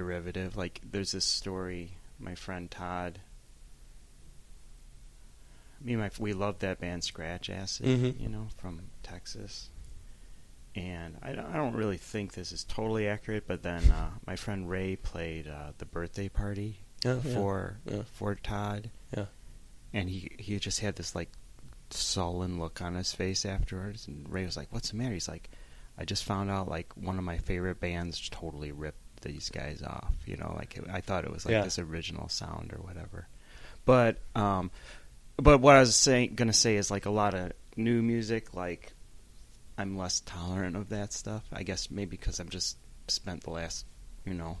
derivative. Like there's this story, my friend Todd. Me and my we loved that band Scratch Acid, Mhm. you know, from Texas. And I don't, I don't really think this is totally accurate, but then uh, my friend Ray played uh, the birthday party Oh, yeah. for Yeah. for Todd, Yeah. and he he just had this like sullen look on his face afterwards. And Ray was like, "What's the matter?" He's like, "I just found out like one of my favorite bands totally ripped these guys off. You know, like it, I thought it was like Yeah. this original sound or whatever." But um, but what I was saying gonna say is like a lot of new music, like I'm less tolerant of that stuff. I guess maybe because I've just spent the last you know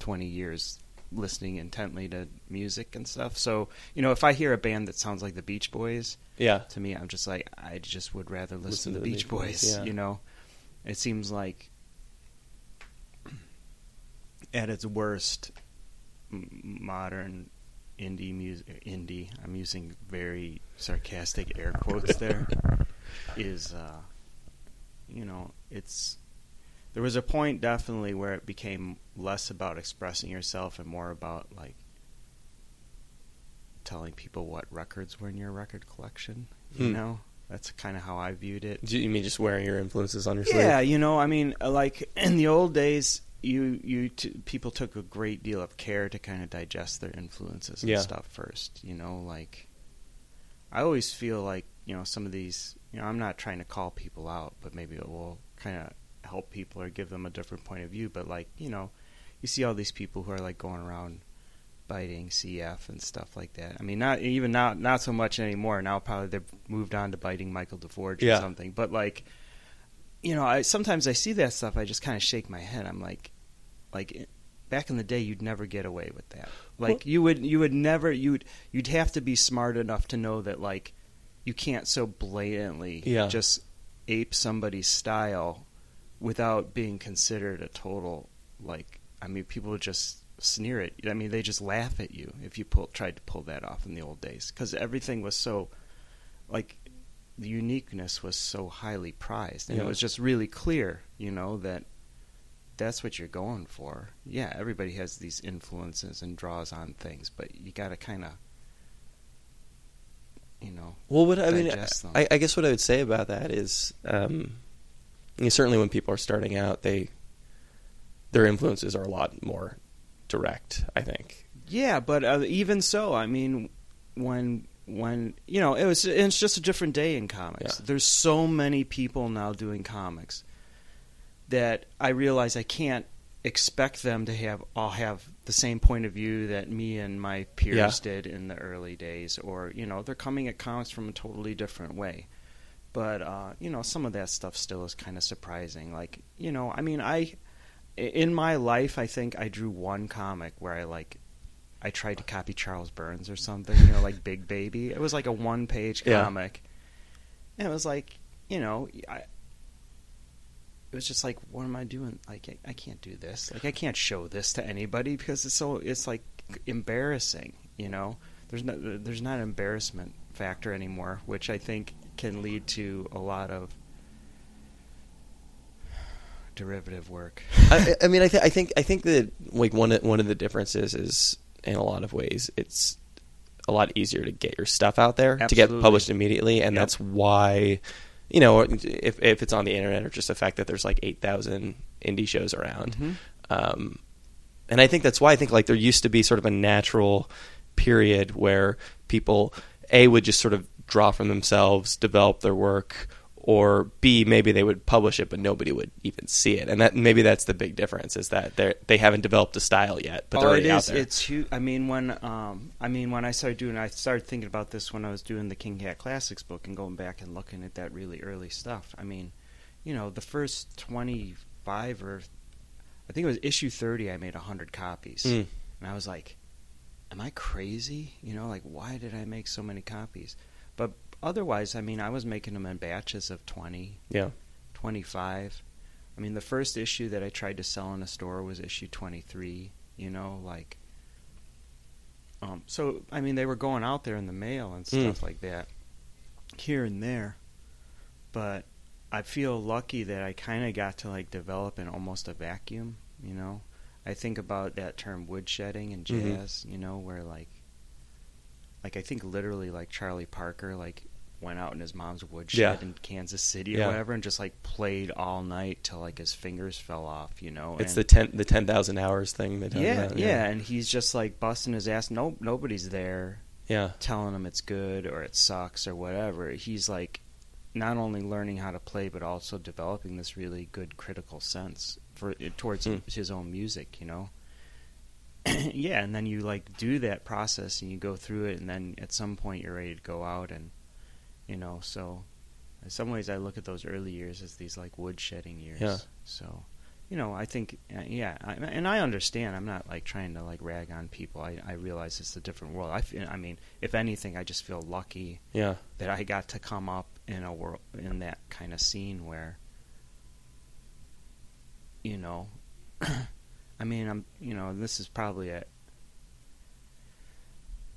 twenty years listening intently to music and stuff. So, you know, if I hear a band that sounds like the Beach Boys, Yeah. to me, I'm just like, I just would rather listen, Listen to the Beach, Boys. yeah. You know, it seems like at its worst, modern indie music, indie. I'm using very sarcastic air quotes there. is uh, you know, it's there was a point definitely where it became less about expressing yourself and more about like telling people what records were in your record collection. You Hmm. know, that's kind of how I viewed it. Do you mean just wearing your influences on your sleeve? Yeah, you know, I mean, like in the old days, you you t- people took a great deal of care to kind of digest their influences and Yeah. stuff first. You know, like I always feel like you know some of these. You know, I'm not trying to call people out, but maybe it will kind of help people or give them a different point of view. But like you know, you see all these people who are like going around biting CF and stuff like that. I mean, not even not not so much anymore. Now probably they've moved on to biting Michael DeForge Yeah. or something. But like, you know, I sometimes I see that stuff. I just kind of shake my head. I'm like, like eh, back in the day, you'd never get away with that. Like Well- you would you would never you'd you'd have to be smart enough to know that like you can't so blatantly Yeah. just ape somebody's style without being considered a total like I mean people would just sneer at you I mean they just laugh at you if you pull tried to pull that off in the old days cuz everything was so like the uniqueness was so highly prized and Yeah. it was just really clear you know that that's what you're going for yeah everybody has these influences and draws on things but you got to kind of you know Well, what I mean. I, I guess what I would say about that is, um, you know, certainly when people are starting out, they their influences are a lot more direct. I think. Yeah, but uh, even so, I mean, when when you know it was it's just a different day in comics. Yeah. There's so many people now doing comics that I realize I can't expect them to have all have the same point of view that me and my peers Yeah. did in the early days or you know they're coming at comics from a totally different way but uh, you know some of that stuff still is kind of surprising like you know i mean i in my life i think i drew one comic where i like i tried to copy charles burns or something you know like big baby it was like a one page Yeah. comic and it was like you know I, it was just like what am i doing? Like I, I can't do this. Like i can't show this to anybody because it's so it's like embarrassing you know? There's no there's not an embarrassment factor anymore which i think can lead to a lot of derivative work. I, I mean, I, th- I think I think that like one of- one of the differences is in a lot of ways it's a lot easier to get your stuff out there to get published immediately, and Yep. that's why you know if if it's on the internet or just the fact that there's like eight thousand indie shows around. Mhm. Um, and I think that's why I think like there used to be sort of a natural period where people a would just sort of draw from themselves, develop their work, or b maybe they would publish it but nobody would even see it, and that maybe that's the big difference is that they they haven't developed a style yet, but they're oh, it already out there. It's huge. I mean, when um, I mean, when I started doing, I started thinking about this when I was doing the King Cat Classics book and going back and looking at that really early stuff. I mean, you know, the first twenty-five or I think it was issue thirty. I made hundred copies, Mm. and I was like, "Am I crazy? You know, like why did I make so many copies?" But otherwise, I mean, I was making them in batches of twenty. yeah. 25. I mean, the first issue that I tried to sell in a store was issue 23, you know, like um so I mean, they were going out there in the mail and Hmm. stuff like that here and there. But I feel lucky that I kind of got to like develop in almost a vacuum. You know, I think about that term woodshedding and Mhm. jazz. You know, where like, like I think literally like Charlie Parker like went out in his mom's woodshed Yeah. in Kansas City or Yeah. whatever and just like played all night till like his fingers fell off. You know, It's and, the ten the ten thousand hours thing they talk yeah, about. yeah, and he's just like busting his ass. Nope, nobody's there yeah, telling him it's good or it sucks or whatever. He's like not only learning how to play but also developing this really good critical sense for towards Hmm. his own music, you know. yeah, and then you like do that process and you go through it and then at some point you're ready to go out and you know, so in some ways I look at those early years as these like woodshedding years. Yeah. So you know, I think, uh, yeah, I, and I understand. I'm not like trying to like rag on people. I, I realize it's a different world. I, feel, I mean, if anything, I just feel lucky yeah, that I got to come up in a world in that kind of scene where, you know, I mean, I'm, you know, this is probably a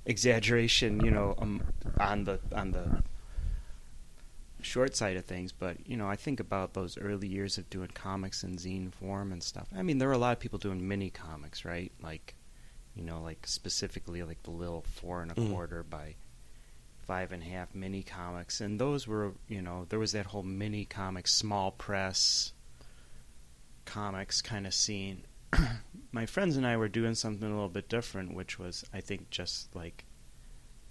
exaggeration, you know, um, on the on the short side of things, but you know, I think about those early years of doing comics in zine form and stuff. I mean, there were a lot of people doing mini comics, right? Like, you know, like specifically like the little four and a Mhm. quarter by five and a half mini comics, and those were, you know, there was that whole mini comic, small press comics kind of scene. My friends and I were doing something a little bit different, which was, I think, just like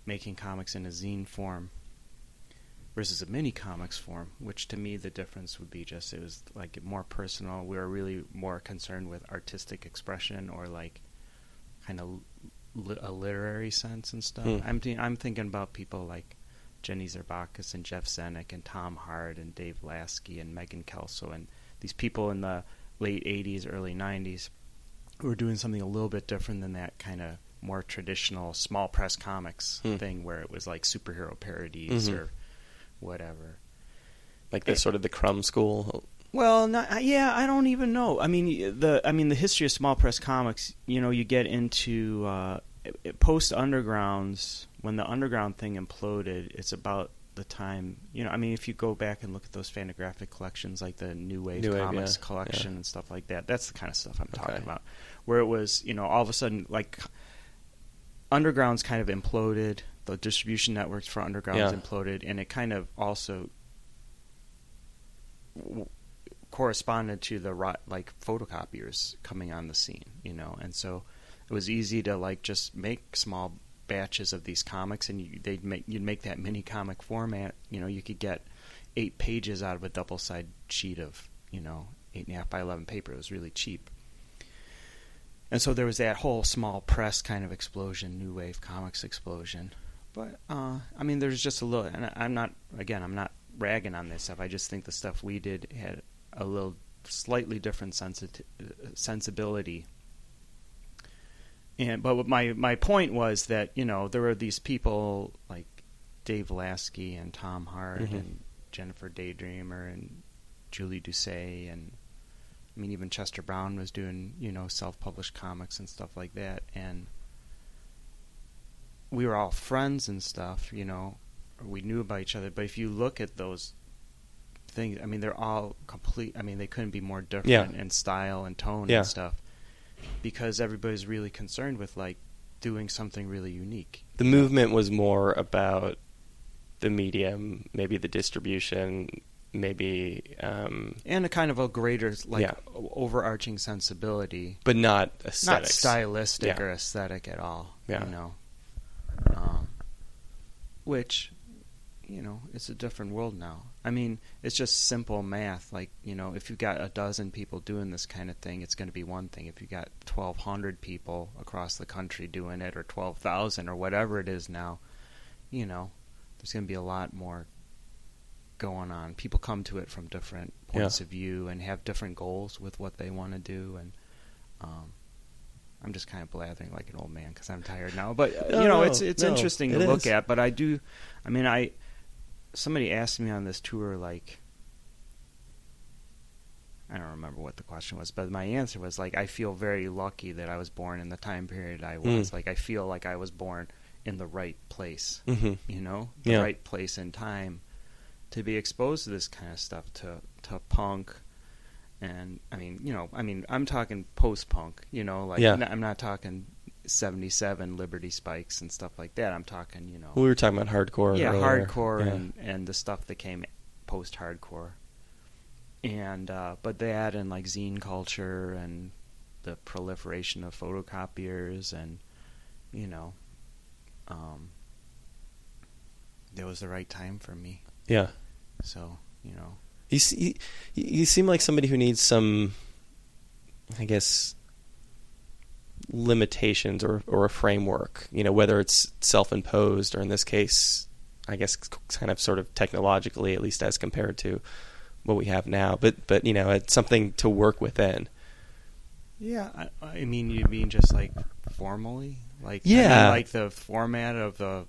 making comics in a zine form versus a mini comics form, which to me the difference would be just it was like more personal. We were really more concerned with artistic expression or like kind of li- a literary sense and stuff. Hmm. I'm th- I'm thinking about people like Jenny Zervakis and Jeff Zenick and Tom Hart and Dave Lasky and Megan Kelso and these people in the late '80s, early '90s who were doing something a little bit different than that kind of more traditional small press comics Hmm. thing where it was like superhero parodies Mhm. or whatever. like the sort of the crumb school. Well, not, yeah, I don't even know. I mean, the I mean the history of small press comics. You know, you get into uh, post undergrounds when the underground thing imploded. It's about the time. You know, I mean, if you go back and look at those Fantagraphics collections, like the New Wave New Wave, Comics yeah, collection yeah. and stuff like that. That's the kind of stuff I'm Okay. talking about. Where it was, you know, all of a sudden like undergrounds kind of imploded. The distribution networks for undergrounds Yeah. imploded, and it kind of also w- corresponded to the ri- like photocopiers coming on the scene, you know, and so it was easy to like just make small batches of these comics, and you, they'd make you'd make that mini comic format. You know, you could get eight pages out of a double side sheet of you know eight and a half by eleven paper. It was really cheap. And so there was that whole small press kind of explosion, new wave comics explosion. But uh, I mean, there's just a little, and I'm not again, I'm not ragging on this stuff. I just think the stuff we did had a little slightly different sensit- sensibility. And but my my point was that you know there were these people like Dave Lasky and Tom Hart Mhm. and Jennifer Daydreamer and Julie Doucet and I mean even Chester Brown was doing you know self-published comics and stuff like that and we were all friends and stuff you know we knew about each other but if you look at those things I mean they're all complete I mean they couldn't be more different Yeah. in style and tone Yeah. and stuff because everybody's really concerned with like doing something really unique The movement was more about the medium, maybe the distribution, maybe, um, and a kind of a greater like Yeah. overarching sensibility but not not stylistic Yeah. or aesthetic at all. Yeah. You know, which you know it's a different world now. I mean, it's just simple math. Like you know, if you've got a dozen people doing this kind of thing, it's going to be one thing. If you've got twelve hundred people across the country doing it, or twelve thousand, or whatever it is now, you know, there's going to be a lot more going on. People come to it from different points Yeah. of view and have different goals with what they want to do, and um, I'm just kind of blathering like an old man because I'm tired now. But uh, No, you know, no, it's it's no, interesting it to look is. at. But I do, I mean, I somebody asked me on this tour like. I don't remember what the question was, but my answer was like I feel very lucky that I was born in the time period I was. Mm. Like I feel like I was born in the right place hmm you know, the Yeah. right place and time. to be exposed to this kind of stuff to to punk and I mean, you know, I mean, I'm talking post punk, you know, like Yeah. n- I'm not talking 77 Liberty Spikes and stuff like that. I'm talking, you know, We were talking about hardcore. yeah, earlier. hardcore Yeah. and and the stuff that came post hardcore. And uh but that and like zine culture and the proliferation of photocopiers and you know um it was the right time for me. yeah. So, you know, You, see, you you seem like somebody who needs some, I guess, limitations or or a framework. You know, whether it's self-imposed or in this case, I guess, kind of sort of technologically, at least as compared to what we have now. But but you know, it's something to work within. Yeah, I, I mean, you mean just like formally, like I mean, Yeah. like the format of the,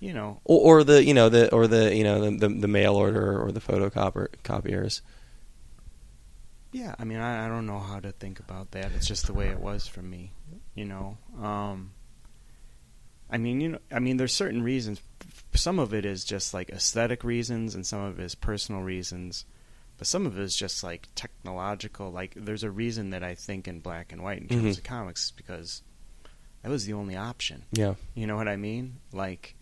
you know, Or, or the you know the or the you know the the, the mail order or the photocopier copiers. yeah. I mean, I, I don't know how to think about that. It's just the way it was for me, you know. Um, I mean, you know, I mean, there's certain reasons. Some of it is just like aesthetic reasons, and some of it is personal reasons. But some of it is just like technological. Like, there's a reason that I think in black and white in terms Mhm. of comics because that was the only option. Yeah. You know what I mean? Like,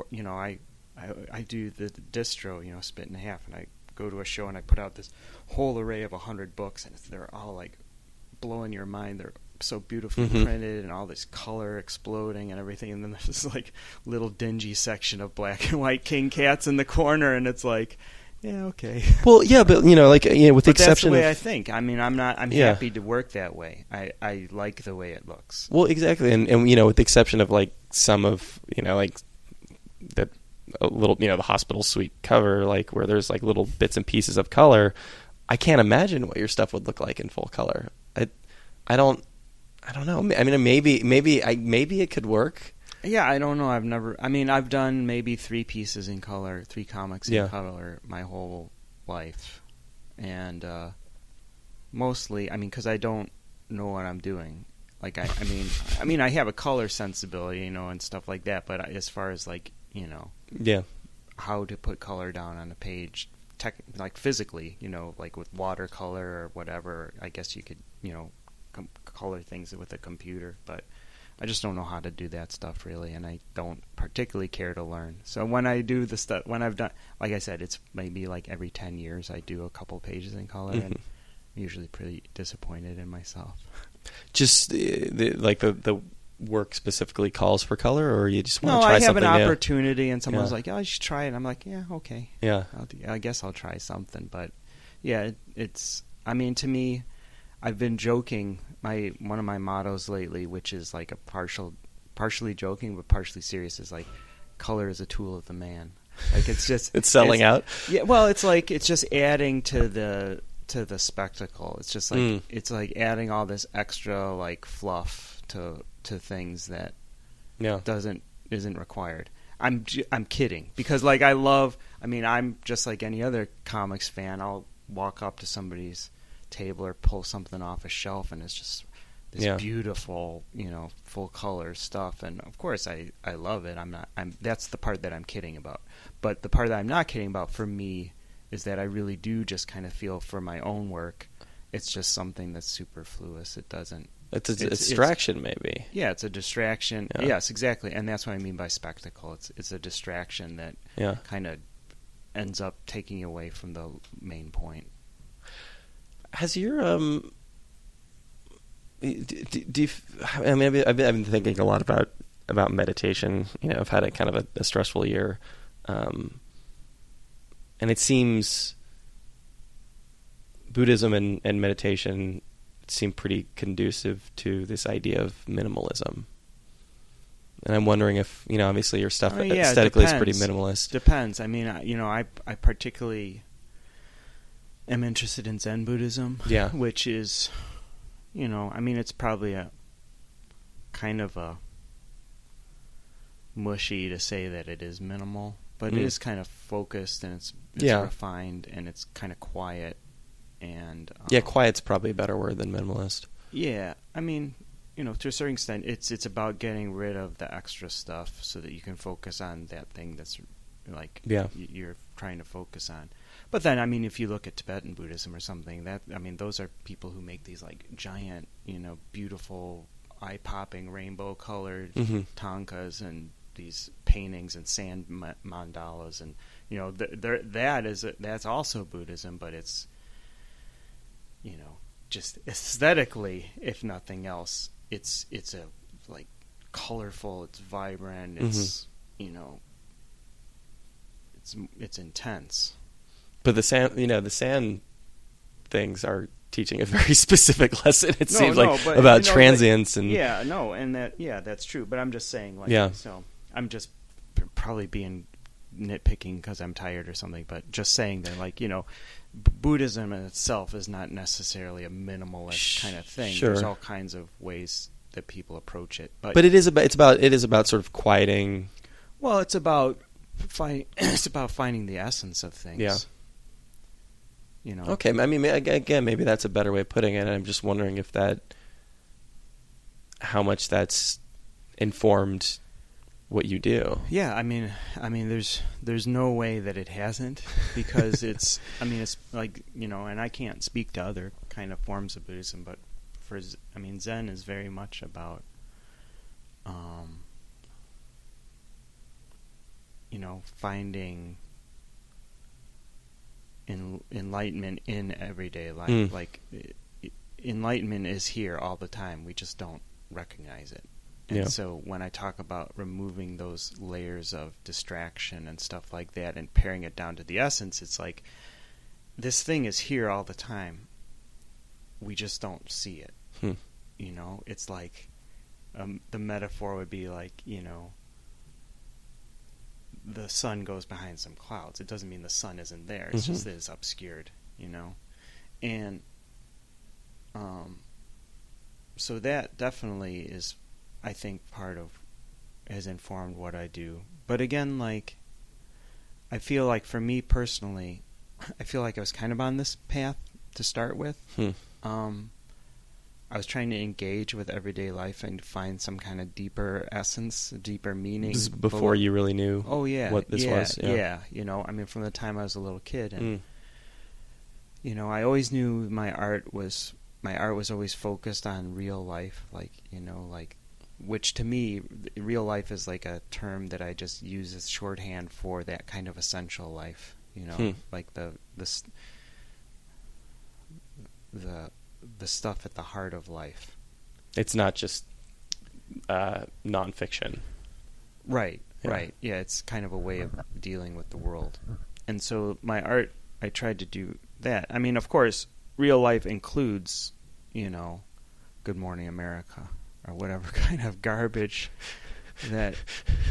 course, you know, I, I, I do the distro, you know, Spit and a Half, and I go to a show and I put out this whole array of a hundred books, and they're all like blowing your mind. They're so beautifully Mhm. printed, and all this color exploding and everything. And then there's this like little dingy section of black and white king cats in the corner, and it's like, yeah, okay. Well, yeah, but you know, like you know, with the But that's the exception way of I think. I mean, I'm not. I'm Yeah. happy to work that way. I, I like the way it looks. Well, exactly, and and you know, with the exception of like some of you know like the a little you know the hospital suite cover, like where there's like little bits and pieces of color, I can't imagine what your stuff would look like in full color. I I don't I don't know. I mean, maybe maybe I maybe it could work. Yeah, I don't know. I've never. I mean, I've done maybe three pieces in color, three comics in Yeah. color my whole life, and uh, mostly, I mean, because I don't know what I'm doing. Like, I, I mean, I mean, I have a color sensibility, you know, and stuff like that. But as far as like, you know, Yeah, how to put color down on a page, tech, like physically, you know, like with watercolor or whatever. I guess you could, you know, com- color things with a computer, but I just don't know how to do that stuff really, and I don't particularly care to learn. So when I do the stuff, when I've done, like I said, it's maybe like every ten years I do a couple pages in color, and Mhm. I'm usually pretty disappointed in myself. just the, the, like the the work specifically calls for color, or you just want No, to try I have something an new? opportunity, and someone's Yeah. like, "Oh, you should try it." I'm like, "Yeah, okay." Yeah, do, I guess I'll try something, but yeah, it, it's. I mean, to me, I've been joking. My one of my mottos lately, which is like a partial, partially joking but partially serious, is like, "Color is a tool of the man." Like it's just it's selling out. Yeah, well, it's like it's just adding to the to the spectacle. It's just like Mm. it's like adding all this extra like fluff to to things that Yeah, doesn't isn't required. I'm j- I'm kidding because like I love. I mean, I'm just like any other comics fan. I'll walk up to somebody's table or pull something off a shelf, and it's just this Yeah. beautiful, you know, full color stuff. And of course, I I love it. I'm not. I'm that's the part that I'm kidding about. But the part that I'm not kidding about for me is that I really do just kind of feel for my own work. It's just something that's superfluous. It doesn't it's a it's- it's- distraction, maybe. yeah, it's a distraction. Yeah. Yes, exactly, and that's what I mean by spectacle. It's it's a distraction that Yeah. kind of ends up taking away from the main point. Has your um? Do, do, do you, I mean, I've been, I've been I've been thinking a lot about about meditation. You know, I've had a kind of a, a stressful year, um, and it seems Buddhism and, and meditation seem pretty conducive to this idea of minimalism. And I'm wondering if you know, obviously, your stuff Oh, yeah, aesthetically is pretty minimalist. Depends. I mean, I, you know, I I particularly am interested in Zen Buddhism. Yeah. which is, you know, I mean, it's probably a kind of a mushy to say that it is minimal, but Mm. it is kind of focused and it's, it's Yeah. refined and it's kind of quiet and um, Yeah, quiet's probably a better word than minimalist. Yeah, I mean, you know, to a certain extent, it's it's about getting rid of the extra stuff so that you can focus on that thing that's like Yeah. you're trying to focus on. But then, I mean, if you look at Tibetan Buddhism or something, that I mean, those are people who make these like giant, you know, beautiful, eye-popping, rainbow-colored Mhm. tankas and these paintings and sand ma- mandalas, and you know, th- there- that is that's also Buddhism, but it's you know, just aesthetically, if nothing else, it's it's a like colorful, it's vibrant, mm-hmm. it's you know, it's it's intense. But the sand, you know, the sand things are teaching a very specific lesson. It No, seems no, like but, about you know, transience and yeah, no, and that yeah, that's true. But I'm just saying, like, Yeah. so I'm just probably being nitpicking because I'm tired or something. But just saying that, like, you know, Buddhism in itself is not necessarily a minimalist kind of thing. sure. There's all kinds of ways that people approach it. But, But it is about it's about it is about sort of quieting. well, it's about fi- it's about finding the essence of things. Yeah. You know. Okay, I mean, again, maybe that's a better way of putting it. I'm just wondering if that, how much that's informed what you do. Yeah, I mean, I mean, there's there's no way that it hasn't because it's. I mean, it's like you know, and I can't speak to other kind of forms of Buddhism, but for I mean, Zen is very much about, um, you know, finding en- enlightenment in everyday life. Mm. Like, i i- enlightenment is here all the time. We just don't recognize it. And Yeah. so when I talk about removing those layers of distraction and stuff like that and paring it down to the essence, it's like this thing is here all the time. We just don't see it. Hmm. You know, it's like um, the metaphor would be like, you know, the sun goes behind some clouds. It doesn't mean the sun isn't there. It's just Mhm. that it's obscured, you know? And um so that definitely is I think part of has informed what I do. But again, like I feel like for me personally, I feel like I was kind of on this path to start with. Hmm. Um, I was trying to engage with everyday life and find some kind of deeper essence, deeper meaning. This is before below- you really knew. Oh yeah, what this yeah, was, yeah. You know, I mean, from the time I was a little kid, and Mm. you know, I always knew my art was my art was always focused on real life, like you know, like which to me, real life is like a term that I just use as shorthand for that kind of essential life. You know, Hmm. like the the the the stuff at the heart of life. It's not just uh, nonfiction. Right, Yeah. right. Yeah, it's kind of a way of dealing with the world. And so my art, I tried to do that. I mean, of course, real life includes, you know, Good Morning America or whatever kind of garbage that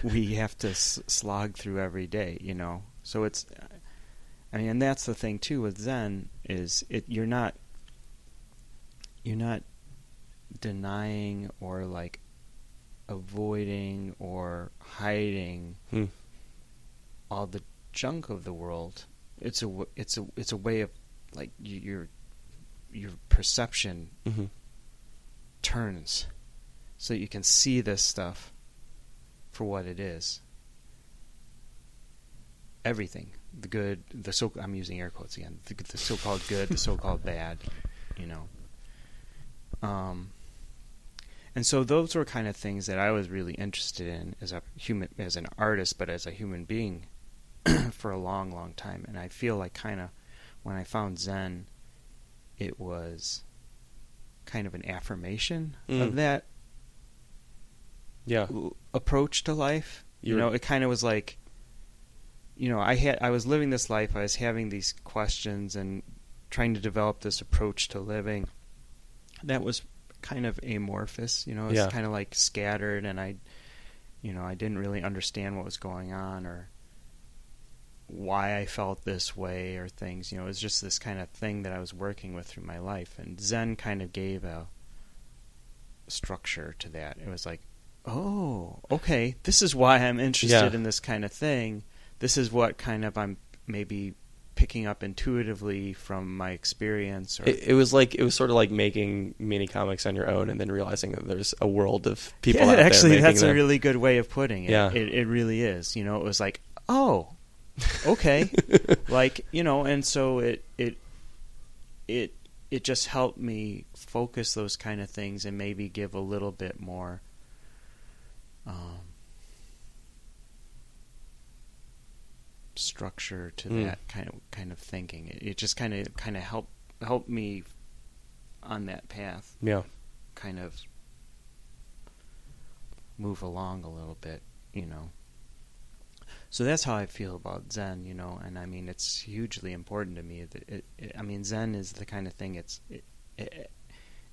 we have to s- slog through every day, you know. So it's I mean, and that's the thing too with Zen is it you're not you're not denying or like avoiding or hiding Hmm. all the junk of the world. It's a it's a it's a way of like your your perception hmm turns so that you can see this stuff for what it is. Everything, the good, the so I'm using air quotes again. The, the so-called good, the so-called bad, you know. Um, and so those were kind of things that I was really interested in as a human, as an artist, but as a human being for a long, long time. And I feel like kind of when I found Zen, it was kind of an affirmation Mm. of that Yeah. approach to life. You You're- know, it kind of was like, you know, I had I was living this life. I was having these questions and trying to develop this approach to living. That was kind of amorphous. You know, it's Yeah. kind of like scattered, and I, you know, I didn't really understand what was going on or why I felt this way or things. You know, it was just this kind of thing that I was working with through my life, and Zen kind of gave a structure to that. It was like, oh, okay, this is why I'm interested Yeah. in this kind of thing. This is what kind of I'm maybe picking up intuitively from my experience. Or It, it was like it was sort of like making mini comics on your own and then realizing that there's a world of people yeah, actually, that's them. a really good way of putting it. Yeah. it. It really is. You know, it was like, oh, okay, like you know, and so it it it it just helped me focus those kind of things and maybe give a little bit more. Um, structure to Mm. that kind of kind of thinking. It, it just kind of kind of helped helped me on that path Yeah. kind of move along a little bit, you know. So that's how I feel about Zen, you know, and I mean it's hugely important to me. That it, it, I mean Zen is the kind of thing. It's it, it,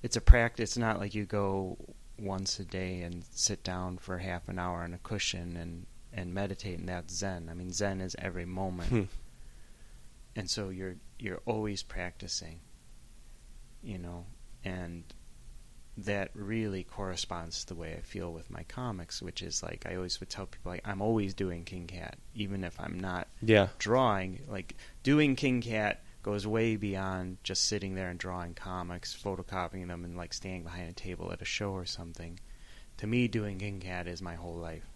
it's a practice. It's not like you go once a day and sit down for half an hour on a cushion and and meditate, and that's Zen. I mean Zen is every moment Hmm. and so you're you're always practicing you know and that really corresponds to the way I feel with my comics which is like I always would tell people like I'm always doing King Cat even if I'm not Yeah. drawing like doing King Cat goes way beyond just sitting there and drawing comics photocopying them and like standing behind a table at a show or something. To me doing King Cat is my whole life.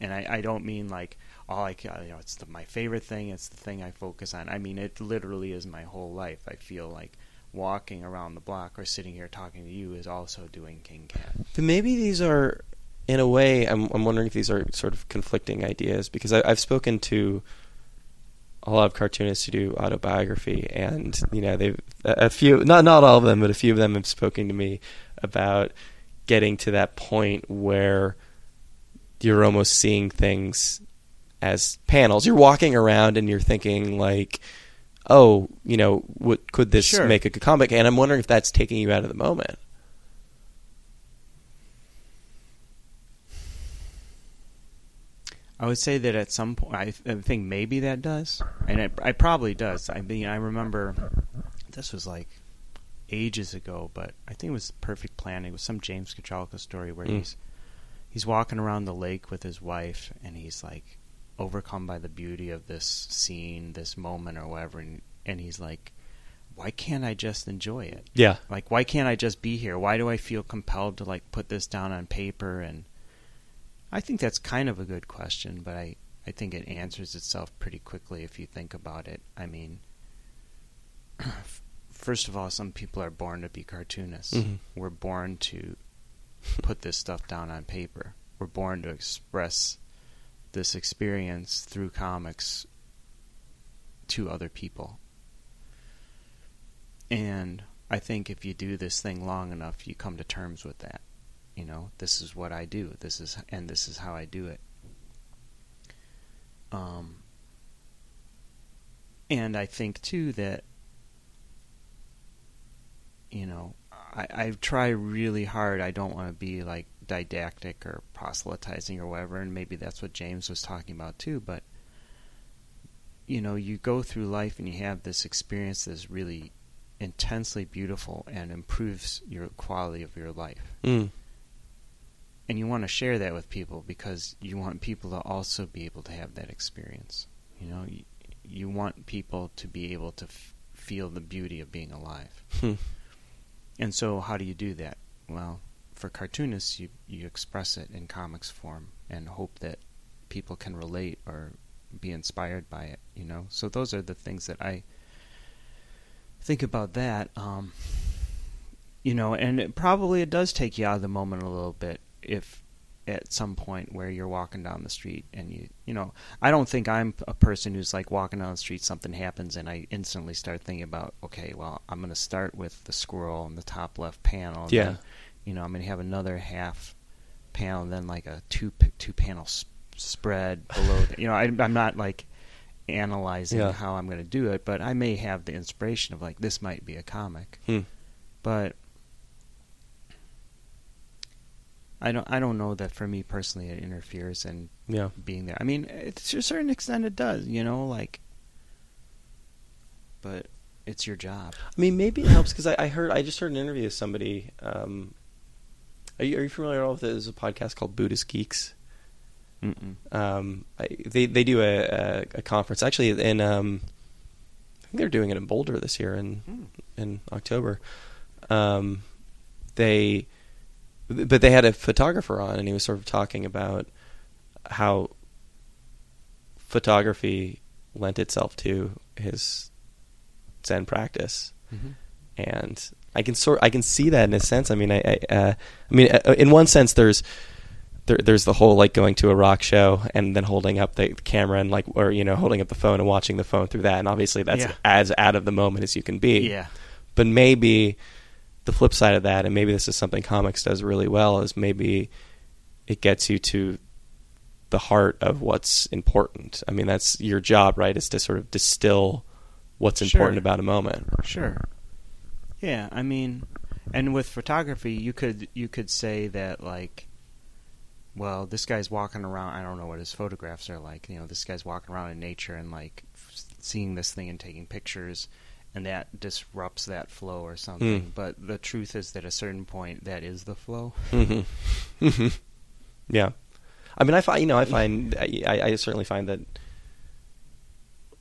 And I, I don't mean like all I ca- you know it's the, my favorite thing it's the thing I focus on. I mean it literally is my whole life. I feel like walking around the block or sitting here talking to you is also doing King Cat. But maybe these are, in a way, I'm, I'm wondering if these are sort of conflicting ideas because I, I've spoken to a lot of cartoonists who do autobiography, and you know they've a few, not not all of them, but a few of them have spoken to me about getting to that point where you're almost seeing things as panels. You're walking around and you're thinking like, oh, you know, what could this Sure. make a good comic? And I'm wondering if that's taking you out of the moment. I would say that at some point, I, th- I think maybe that does, and it, I probably does. I mean, I remember this was like ages ago, but I think it was Perfect Planet. It was some James Kochalka story where Mm. he's he's walking around the lake with his wife, and he's like overcome by the beauty of this scene, this moment, or whatever, and, and he's like, "Why can't I just enjoy it? Yeah. Like, why can't I just be here? Why do I feel compelled to like put this down on paper and?" I think that's kind of a good question, but I, I think it answers itself pretty quickly if you think about it. I mean, first of all, some people are born to be cartoonists. Mhm. We're born to put this stuff down on paper. We're born to express this experience through comics to other people. And I think if you do this thing long enough, you come to terms with that. You know, this is what I do. This is and this is how I do it. Um, and I think too that you know I, I try really hard. I don't want to be like didactic or proselytizing or whatever, and maybe that's what James was talking about too. But you know, you go through life and you have this experience that's really intensely beautiful and improves your quality of your life Mm. And you want to share that with people because you want people to also be able to have that experience. You know, you, you want people to be able to f- feel the beauty of being alive. Hmm. And so, how do you do that? Well, for cartoonists, you you express it in comics form and hope that people can relate or be inspired by it. You know, so those are the things that I think about. That, um, you know, and it probably it does take you out of the moment a little bit if at some point where you're walking down the street and you you know I don't think I'm a person who's like walking down the street something happens and I instantly start thinking about okay well I'm going to start with the squirrel in the top left panel and Yeah. then, you know I'm going to have another half panel and then like a two two panel s- spread below the, you know I, I'm not like analyzing Yeah. how I'm going to do it but I may have the inspiration of like this might be a comic Hmm. but I don't I don't know that for me personally it interferes in Yeah. being there. I mean, it, to a certain extent it does, you know, like but it's your job. I mean, maybe it helps because I, I heard I just heard an interview with somebody. Um, are you are you familiar at all with it? There's a podcast called Buddhist Geeks. Um, I, they they do a, a, a conference actually in um, I think they're doing it in Boulder this year in Hmm. in October. Um, they but they had a photographer on and he was sort of talking about how photography lent itself to his Zen practice, Mhm. and I can sort I can see that in a sense. I mean, I I, uh, I mean, uh, in one sense, there's there, there's the whole like going to a rock show and then holding up the camera and like or you know holding up the phone and watching the phone through that, and obviously that's Yeah. as out of the moment as you can be. Yeah. But maybe the flip side of that, and maybe this is something comics does really well, is maybe it gets you to the heart of what's important. I mean, that's your job, right? Is to sort of distill what's Sure. important about a moment. Sure. Yeah, I mean, and with photography, you could you could say that like, well, this guy's walking around. I don't know what his photographs are like. You know, this guy's walking around in nature and like f- seeing this thing and taking pictures, and that disrupts that flow or something. Hmm. But the truth is that at a certain point, that is the flow. Mm-hmm. hmm Yeah, I mean, I find you know, I find I, I certainly find that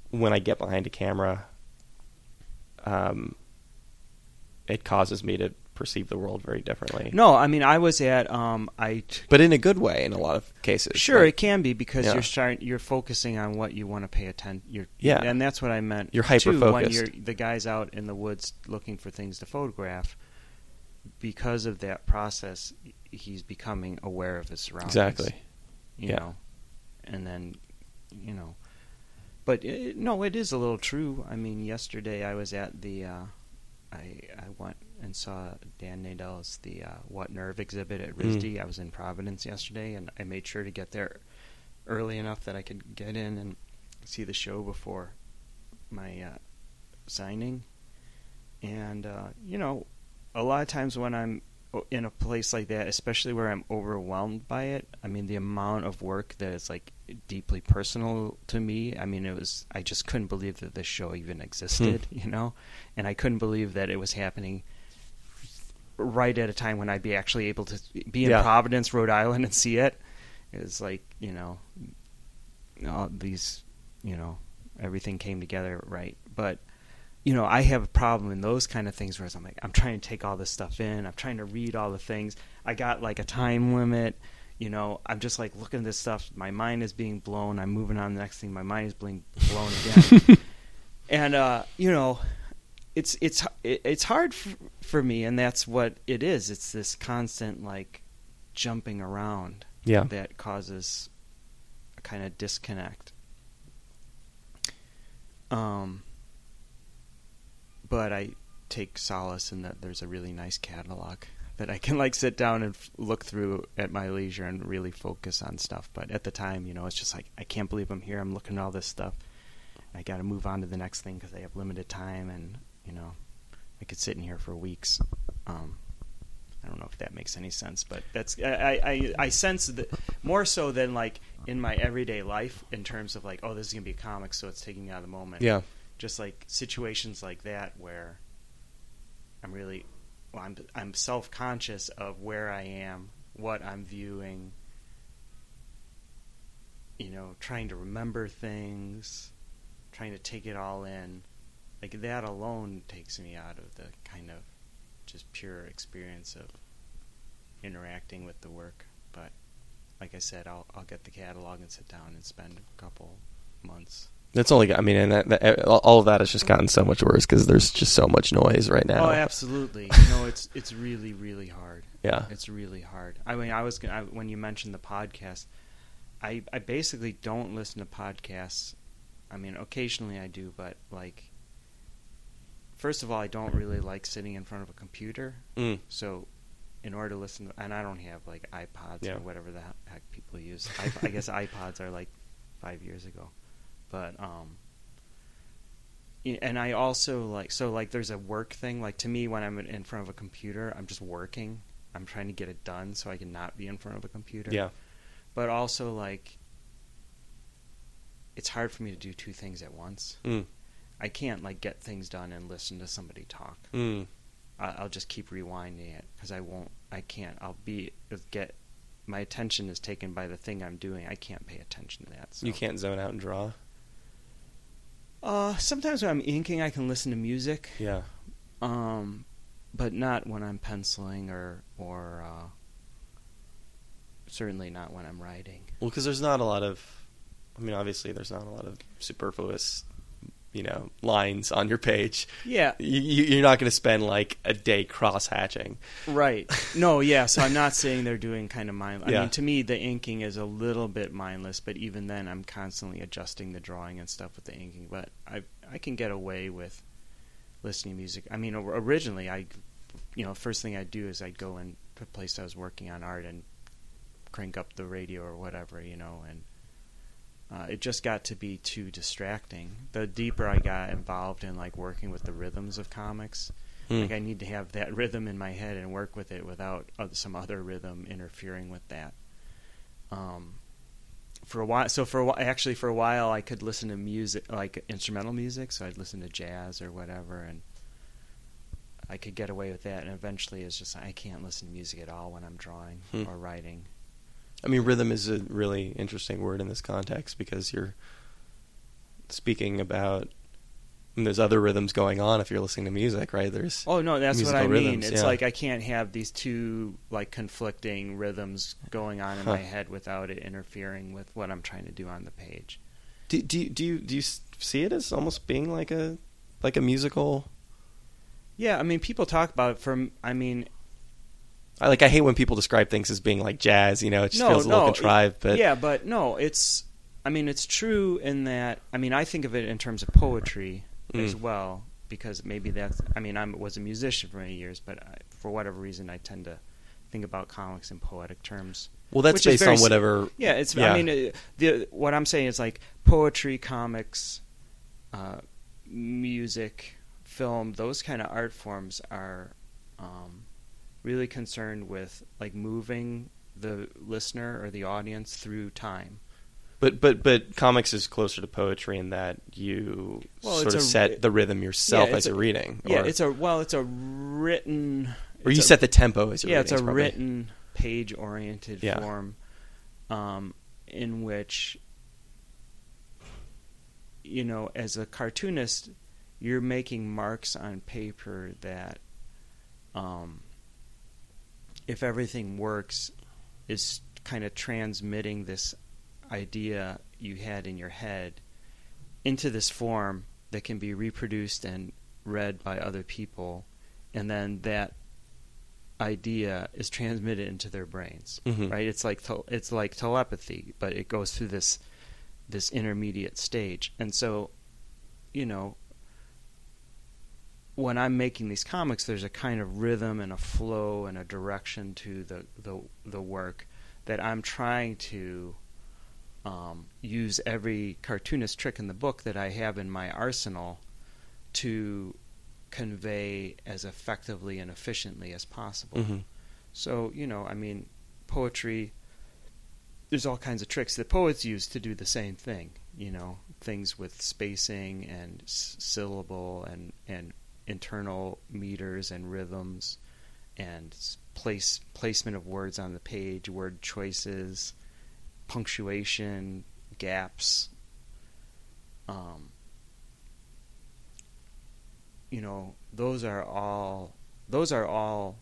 when I get behind a camera, um, it causes me to perceive the world very differently. No, I mean, I was at um, I. T- but in a good way in a lot of cases. Sure, Like, it can be because Yeah. you're starting, you're focusing on what you want to pay attention. You're, Yeah. and that's what I meant. You're hyper-focused. When you're the guys out in the woods looking for things to photograph, because of that process, he's becoming aware of his surroundings. exactly. You Yeah. know, and then, you know, but it, no, it is a little true. I mean, yesterday I was at the, uh, I I went and saw Dan Nadel's the uh, What Nerve exhibit at Mm. RISD. I was in Providence yesterday, and I made sure to get there early enough that I could get in and see the show before my uh, signing. And uh, you know, a lot of times when I'm in a place like that, especially where I'm overwhelmed by it, I mean, the amount of work that is like deeply personal to me. I mean, it was I just couldn't believe that this show even existed, you know, and I couldn't believe that it was happening right at a time when I'd be actually able to be in Yeah. Providence, Rhode Island, and see it. It's like you know, all these, you know, everything came together right, but you know, I have a problem in those kind of things where I'm like, I'm trying to take all this stuff in. I'm trying to read all the things. I got like a time limit. You know, I'm just like looking at this stuff. My mind is being blown. I'm moving on to the next thing. My mind is being blown again. and uh, you know, it's it's it's hard for, for me, and that's what it is. It's this constant like jumping around Yeah. that causes a kind of disconnect. Um, but I take solace in that there's a really nice catalog that I can like sit down and f- look through at my leisure and really focus on stuff. But at the time, you know, it's just like I can't believe I'm here. I'm looking at all this stuff. I got to move on to the next thing because I have limited time, and you know, I could sit in here for weeks. Um, I don't know if that makes any sense, but that's I, I, I sense that more so than like in my everyday life in terms of like oh this is gonna be a comic so it's taking me out of the moment. Yeah. Just like situations like that where I'm really well, I'm I'm self conscious of where I am, what I'm viewing, you know, trying to remember things, trying to take it all in. Like that alone takes me out of the kind of just pure experience of interacting with the work. But like I said, I'll I'll get the catalog and sit down and spend a couple months. That's only. I mean, and that, that, all of that has just gotten so much worse because there's just so much noise right now. Oh, absolutely. you know, it's it's really really hard. Yeah. It's really hard. I mean, I was gonna, I, when you mentioned the podcast, I I basically don't listen to podcasts. I mean, occasionally I do, but like, first of all, I don't really like sitting in front of a computer. Mm. So, in order to listen, to, and I don't have like iPods Yeah. or whatever the heck people use. I, I guess iPods are like five years ago, but um, and I also like so like there's a work thing. Like to me, when I'm in front of a computer, I'm just working. I'm trying to get it done so I can not be in front of a computer. Yeah. But also like, it's hard for me to do two things at once. Mm. I can't like get things done and listen to somebody talk. Mm. I- I'll just keep rewinding it because I won't. I can't. I'll be get. My attention is taken by the thing I'm doing. I can't pay attention to that. So. You can't zone out and draw. Uh, sometimes when I'm inking, I can listen to music. Yeah. Um, but not when I'm penciling or or uh, certainly not when I'm writing. Well, because there's not a lot of. I mean, obviously, there's not a lot of superfluous, you know, lines on your page. Yeah, You, you- you're not going to spend like a day cross hatching. Right. No, yeah. So I'm not saying they're doing kind of mindless. Yeah. I mean, to me, the inking is a little bit mindless, but even then, I'm constantly adjusting the drawing and stuff with the inking. But I I can get away with listening to music. I mean, originally, I, you know, first thing I'd do is I'd go in a place I was working on art and crank up the radio or whatever, you know, and uh, it just got to be too distracting. The deeper I got involved in like working with the rhythms of comics, Hmm. like I need to have that rhythm in my head and work with it without some other rhythm interfering with that. Um, for a while, so for a while, actually for a while, I could listen to music like instrumental music. So I'd listen to jazz or whatever, and I could get away with that. And eventually, it's just I can't listen to music at all when I'm drawing Hmm. or writing. I mean, rhythm is a really interesting word in this context because you're speaking about and there's other rhythms going on if you're listening to music, right? There's Oh no, that's what I mean. rhythms, it's yeah. like I can't have these two like conflicting rhythms going on in Huh. my head without it interfering with what I'm trying to do on the page. do, do you do you do you see it as almost being like a like a musical? Yeah, I mean, people talk about it from. I mean, I like I hate when people describe things as being like jazz. You know, it just no, feels a little no, contrived. But yeah, but no, it's. I mean, it's true in that. I mean, I think of it in terms of poetry as Mm. well because maybe that's. I mean, I was a musician for many years, but I, for whatever reason, I tend to think about comics in poetic terms. well, that's based very on whatever. Yeah, it's. Yeah. I mean, uh, the what I'm saying is like poetry, comics, uh, music, film. Those kind of art forms are um, really concerned with like moving the listener or the audience through time. But but but comics is closer to poetry in that you Well, sort of a- set the rhythm yourself Yeah, as you're a- reading. Yeah, or, it's a well, it's a written. or you a- set the tempo as you're yeah, reading. it's a probably- written page-oriented Yeah. form, um, in which you know, as a cartoonist, you're making marks on paper that, um, if everything works, is kind of transmitting this idea you had in your head into this form that can be reproduced and read by other people, and then that idea is transmitted into their brains. Mhm. Right? It's like it's like telepathy, but it goes through this this intermediate stage. And so, you know, when I'm making these comics, there's a kind of rhythm and a flow and a direction to the the, the work that I'm trying to um, use every cartoonist trick in the book that I have in my arsenal to convey as effectively and efficiently as possible. Mhm. So, you know, I mean, poetry, there's all kinds of tricks that poets use to do the same thing, you know, things with spacing and s- syllable and, and internal meters and rhythms and place placement of words on the page, word choices, punctuation, gaps. Um, you know, those are all those are all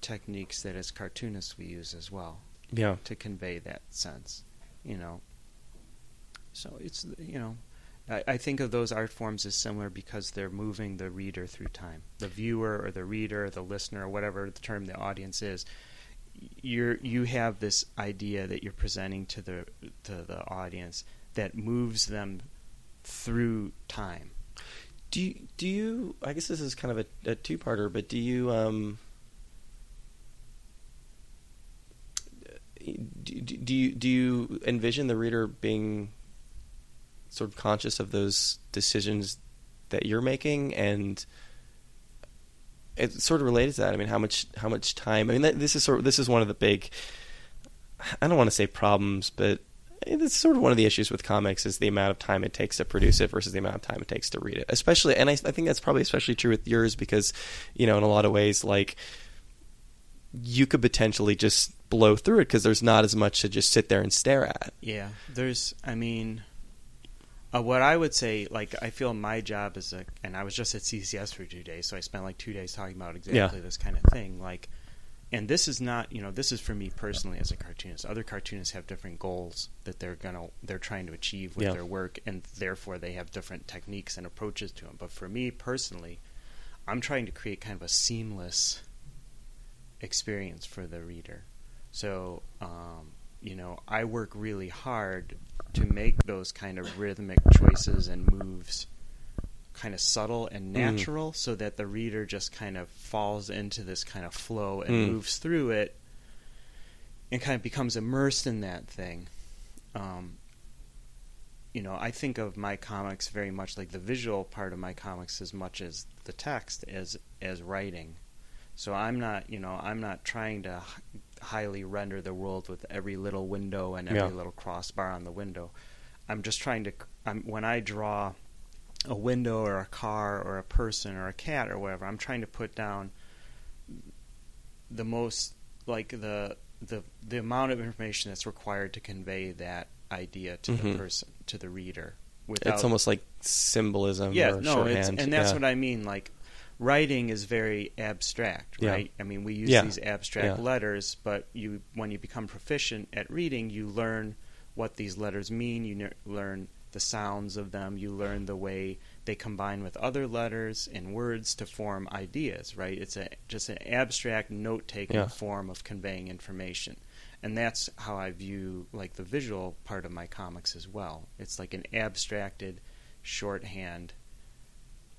techniques that as cartoonists we use as well Yeah. to convey that sense, you know. So it's you know, I, I think of those art forms as similar because they're moving the reader through time, the viewer or the reader, the listener, or whatever the term the audience is. You're you have this idea that you're presenting to the to the audience that moves them through time. Do you, do you? I guess this is kind of a, a two-parter, but do you um? Do do you do you envision the reader being sort of conscious of those decisions that you're making, and it's sort of related to that. I mean, how much how much time? I mean, this is sort of this is one of the big. I don't want to say problems, but it's sort of one of the issues with comics is the amount of time it takes to produce it versus the amount of time it takes to read it. Especially, and I, I think that's probably especially true with yours because, you know, in a lot of ways, like you could potentially just blow through it because there's not as much to just sit there and stare at. Yeah, there's. I mean, uh, what I would say, like, I feel my job is a, and I was just at CCS for two days, so I spent like two days talking about exactly Yeah. this kind of thing. Like, and this is not you know this is for me personally as a cartoonist other cartoonists have different goals that they're gonna they're trying to achieve with Yeah. their work and therefore they have different techniques and approaches to them but for me personally i'm trying to create kind of a seamless experience for the reader so um, you know i work really hard to make those kind of rhythmic choices and moves kind of subtle and Mm. natural so that the reader just kind of falls into this kind of flow and Mm. moves through it and kind of becomes immersed in that thing. Um, you know, I think of my comics very much like the visual part of my comics as much as the text as as writing. So I'm not, you know, I'm not trying to highly render the world with every little window and every Yeah. little crossbar on the window. I'm just trying to I'm when I draw a window or a car or a person or a cat or whatever, I'm trying to put down the most like the the the amount of information that's required to convey that idea to the Mhm. person to the reader without It's almost like symbolism yeah or no it's, and that's yeah. what I mean like writing is very abstract Yeah. right I mean we use Yeah. these abstract Yeah. letters but you when you become proficient at reading you learn what these letters mean you ner- learn the sounds of them you learn the way they combine with other letters and words to form ideas right it's a just an abstract note-taking form of conveying information and that's how I view like the visual part of my comics as well. It's like an abstracted shorthand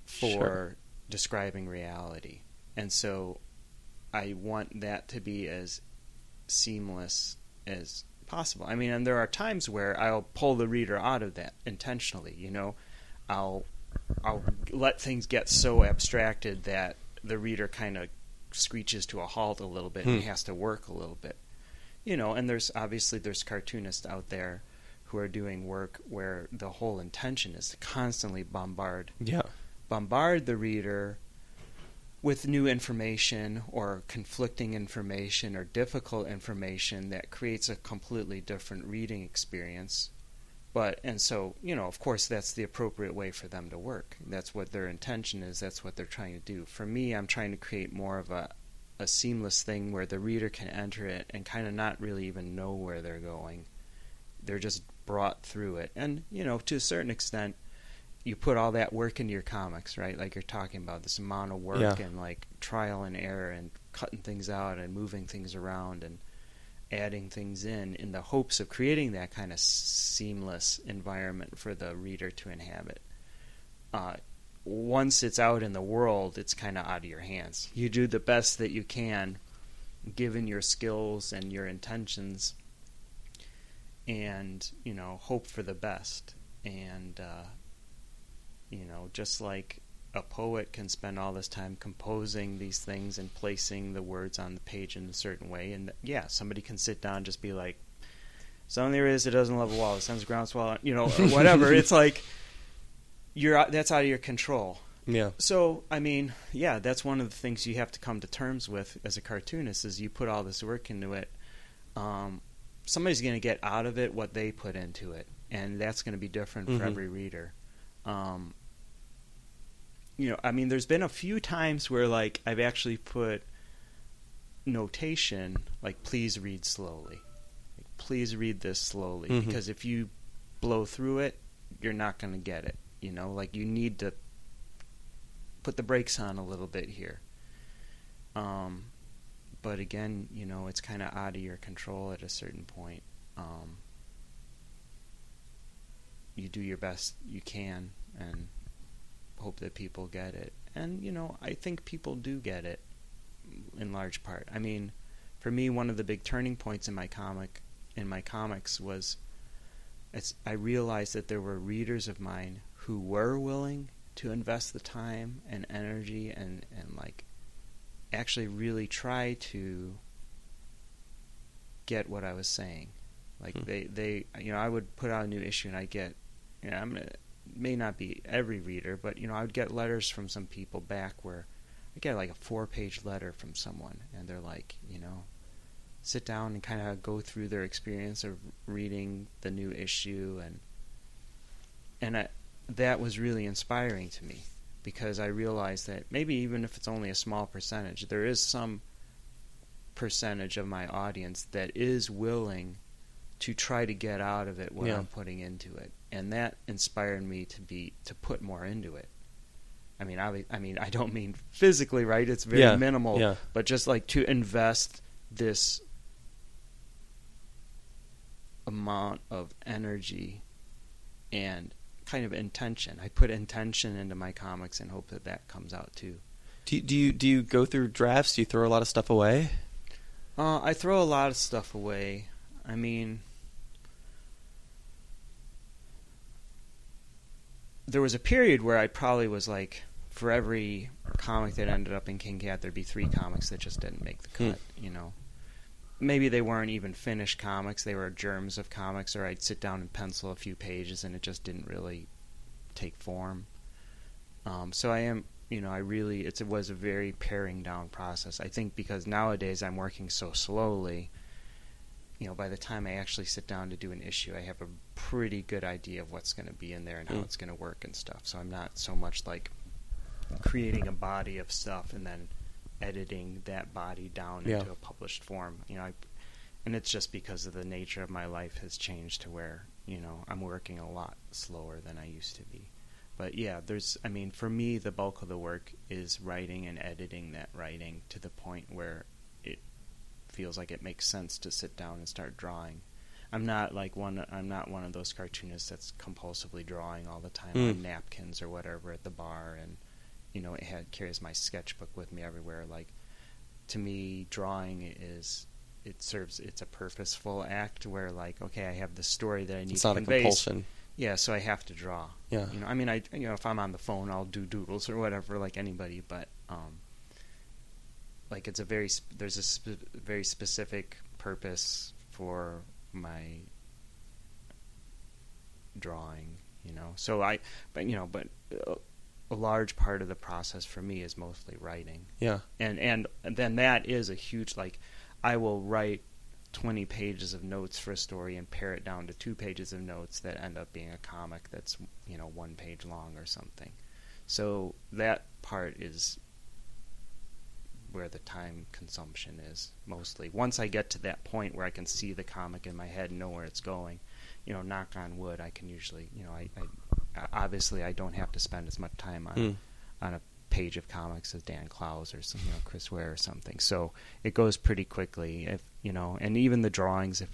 for Sure. Describing reality. And so I want that to be as seamless as possible. I mean, and there are times where I'll pull the reader out of that intentionally, you know. I'll I'll let things get so abstracted that the reader kind of screeches to a halt a little bit and Hmm. has to work a little bit you know, and there's obviously there's cartoonists out there who are doing work where the whole intention is to constantly bombard yeah. Bombard the reader with new information or conflicting information or difficult information that creates a completely different reading experience. But and so, you know, of course that's the appropriate way for them to work. That's what their intention is, that's what they're trying to do. For me, I'm trying to create more of a a seamless thing where the reader can enter it and kind of not really even know where they're going. They're just brought through it. And, you know, to a certain extent, you put all that work into your comics, right? Like you're talking about this amount of work Yeah. and like trial and error and cutting things out and moving things around and adding things in in the hopes of creating that kind of seamless environment for the reader to inhabit. Uh, once it's out in the world, it's kind of out of your hands. You do the best that you can, given your skills and your intentions, and you know, hope for the best. And uh, you know, just like a poet can spend all this time composing these things and placing the words on the page in a certain way, and yeah, somebody can sit down and just be like, "Something there is, it doesn't love a wall, it sends a groundswell," you know, or whatever. it's like you're that's out of your control. Yeah. So, I mean, yeah, that's one of the things you have to come to terms with as a cartoonist is you put all this work into it. Um, somebody's going to get out of it what they put into it, and that's going to be different Mhm. for every reader. Um, you know, I mean, there's been a few times where like I've actually put notation like please read slowly. Like, please read this slowly Mhm. because if you blow through it, you're not going to get it. You know, like you need to put the brakes on a little bit here. Um, but again, you know, it's kind of out of your control at a certain point. Um, you do your best you can and hope that people get it. And, you know, I think people do get it in large part. I mean, for me, one of the big turning points in my comic, in my comics was it's, I realized that there were readers of mine who were willing to invest the time and energy and, and like actually really try to get what I was saying. Like Hmm. they, they you know, I would put out a new issue and I get you know, I'm gonna may not be every reader, but you know, I would get letters from some people back where I get like a four page letter from someone and they're like, you know, sit down and kind of go through their experience of reading the new issue and and I, that was really inspiring to me because I realized that maybe even if it's only a small percentage, there is some percentage of my audience that is willing to try to get out of it what Yeah. I'm putting into it, and that inspired me to be to put more into it. I mean, I, I mean, I don't mean physically, right? It's very Yeah, minimal, yeah. but just like to invest this amount of energy and kind of intention. I put intention into my comics and hope that that comes out too. Do you, do you do you go through drafts? Do you throw a lot of stuff away? Uh, I throw a lot of stuff away. I mean, there was a period where I probably was like, for every comic that ended up in King Cat, there'd be three comics that just didn't make the Hmm. cut. You know, maybe they weren't even finished comics; they were germs of comics, or I'd sit down and pencil a few pages, and it just didn't really take form. Um, so I am, you know, I really it's, it was a very paring down process. I think because nowadays I'm working so slowly. You know, by the time I actually sit down to do an issue, I have a pretty good idea of what's going to be in there and how Mm. it's going to work and stuff. So I'm not so much like creating a body of stuff and then editing that body down Yeah. into a published form. You know, I, and it's just because of the nature of my life has changed to where you know I'm working a lot slower than I used to be. But yeah, there's I mean for me the bulk of the work is writing and editing that writing to the point where feels like it makes sense to sit down and start drawing. I'm not like one I'm not one of those cartoonists that's compulsively drawing all the time Mm. on napkins or whatever at the bar and you know it had carries my sketchbook with me everywhere like to me drawing is it serves it's a purposeful act where like okay I have the story that I need It's to not a convey compulsion. yeah, so I have to draw. Yeah. You know, I mean, I you know, if I'm on the phone, I'll do doodles or whatever, like anybody. But um, like it's a very sp- there's a sp- very specific purpose for my drawing. You know, so I, but you know, but uh, a large part of the process for me is mostly writing Yeah. and and then that is a huge like I will write 20 pages of notes for a story and pare it down to two pages of notes that end up being a comic that's you know one page long or something so that part is where the time consumption is mostly once I get to that point where I can see the comic in my head and know where it's going you know knock on wood I can usually you know I, I obviously I don't have to spend as much time on Mm. on a page of comics as Dan Clowes or some, you know Chris Ware or something. So it goes pretty quickly. If you know, and even the drawings, if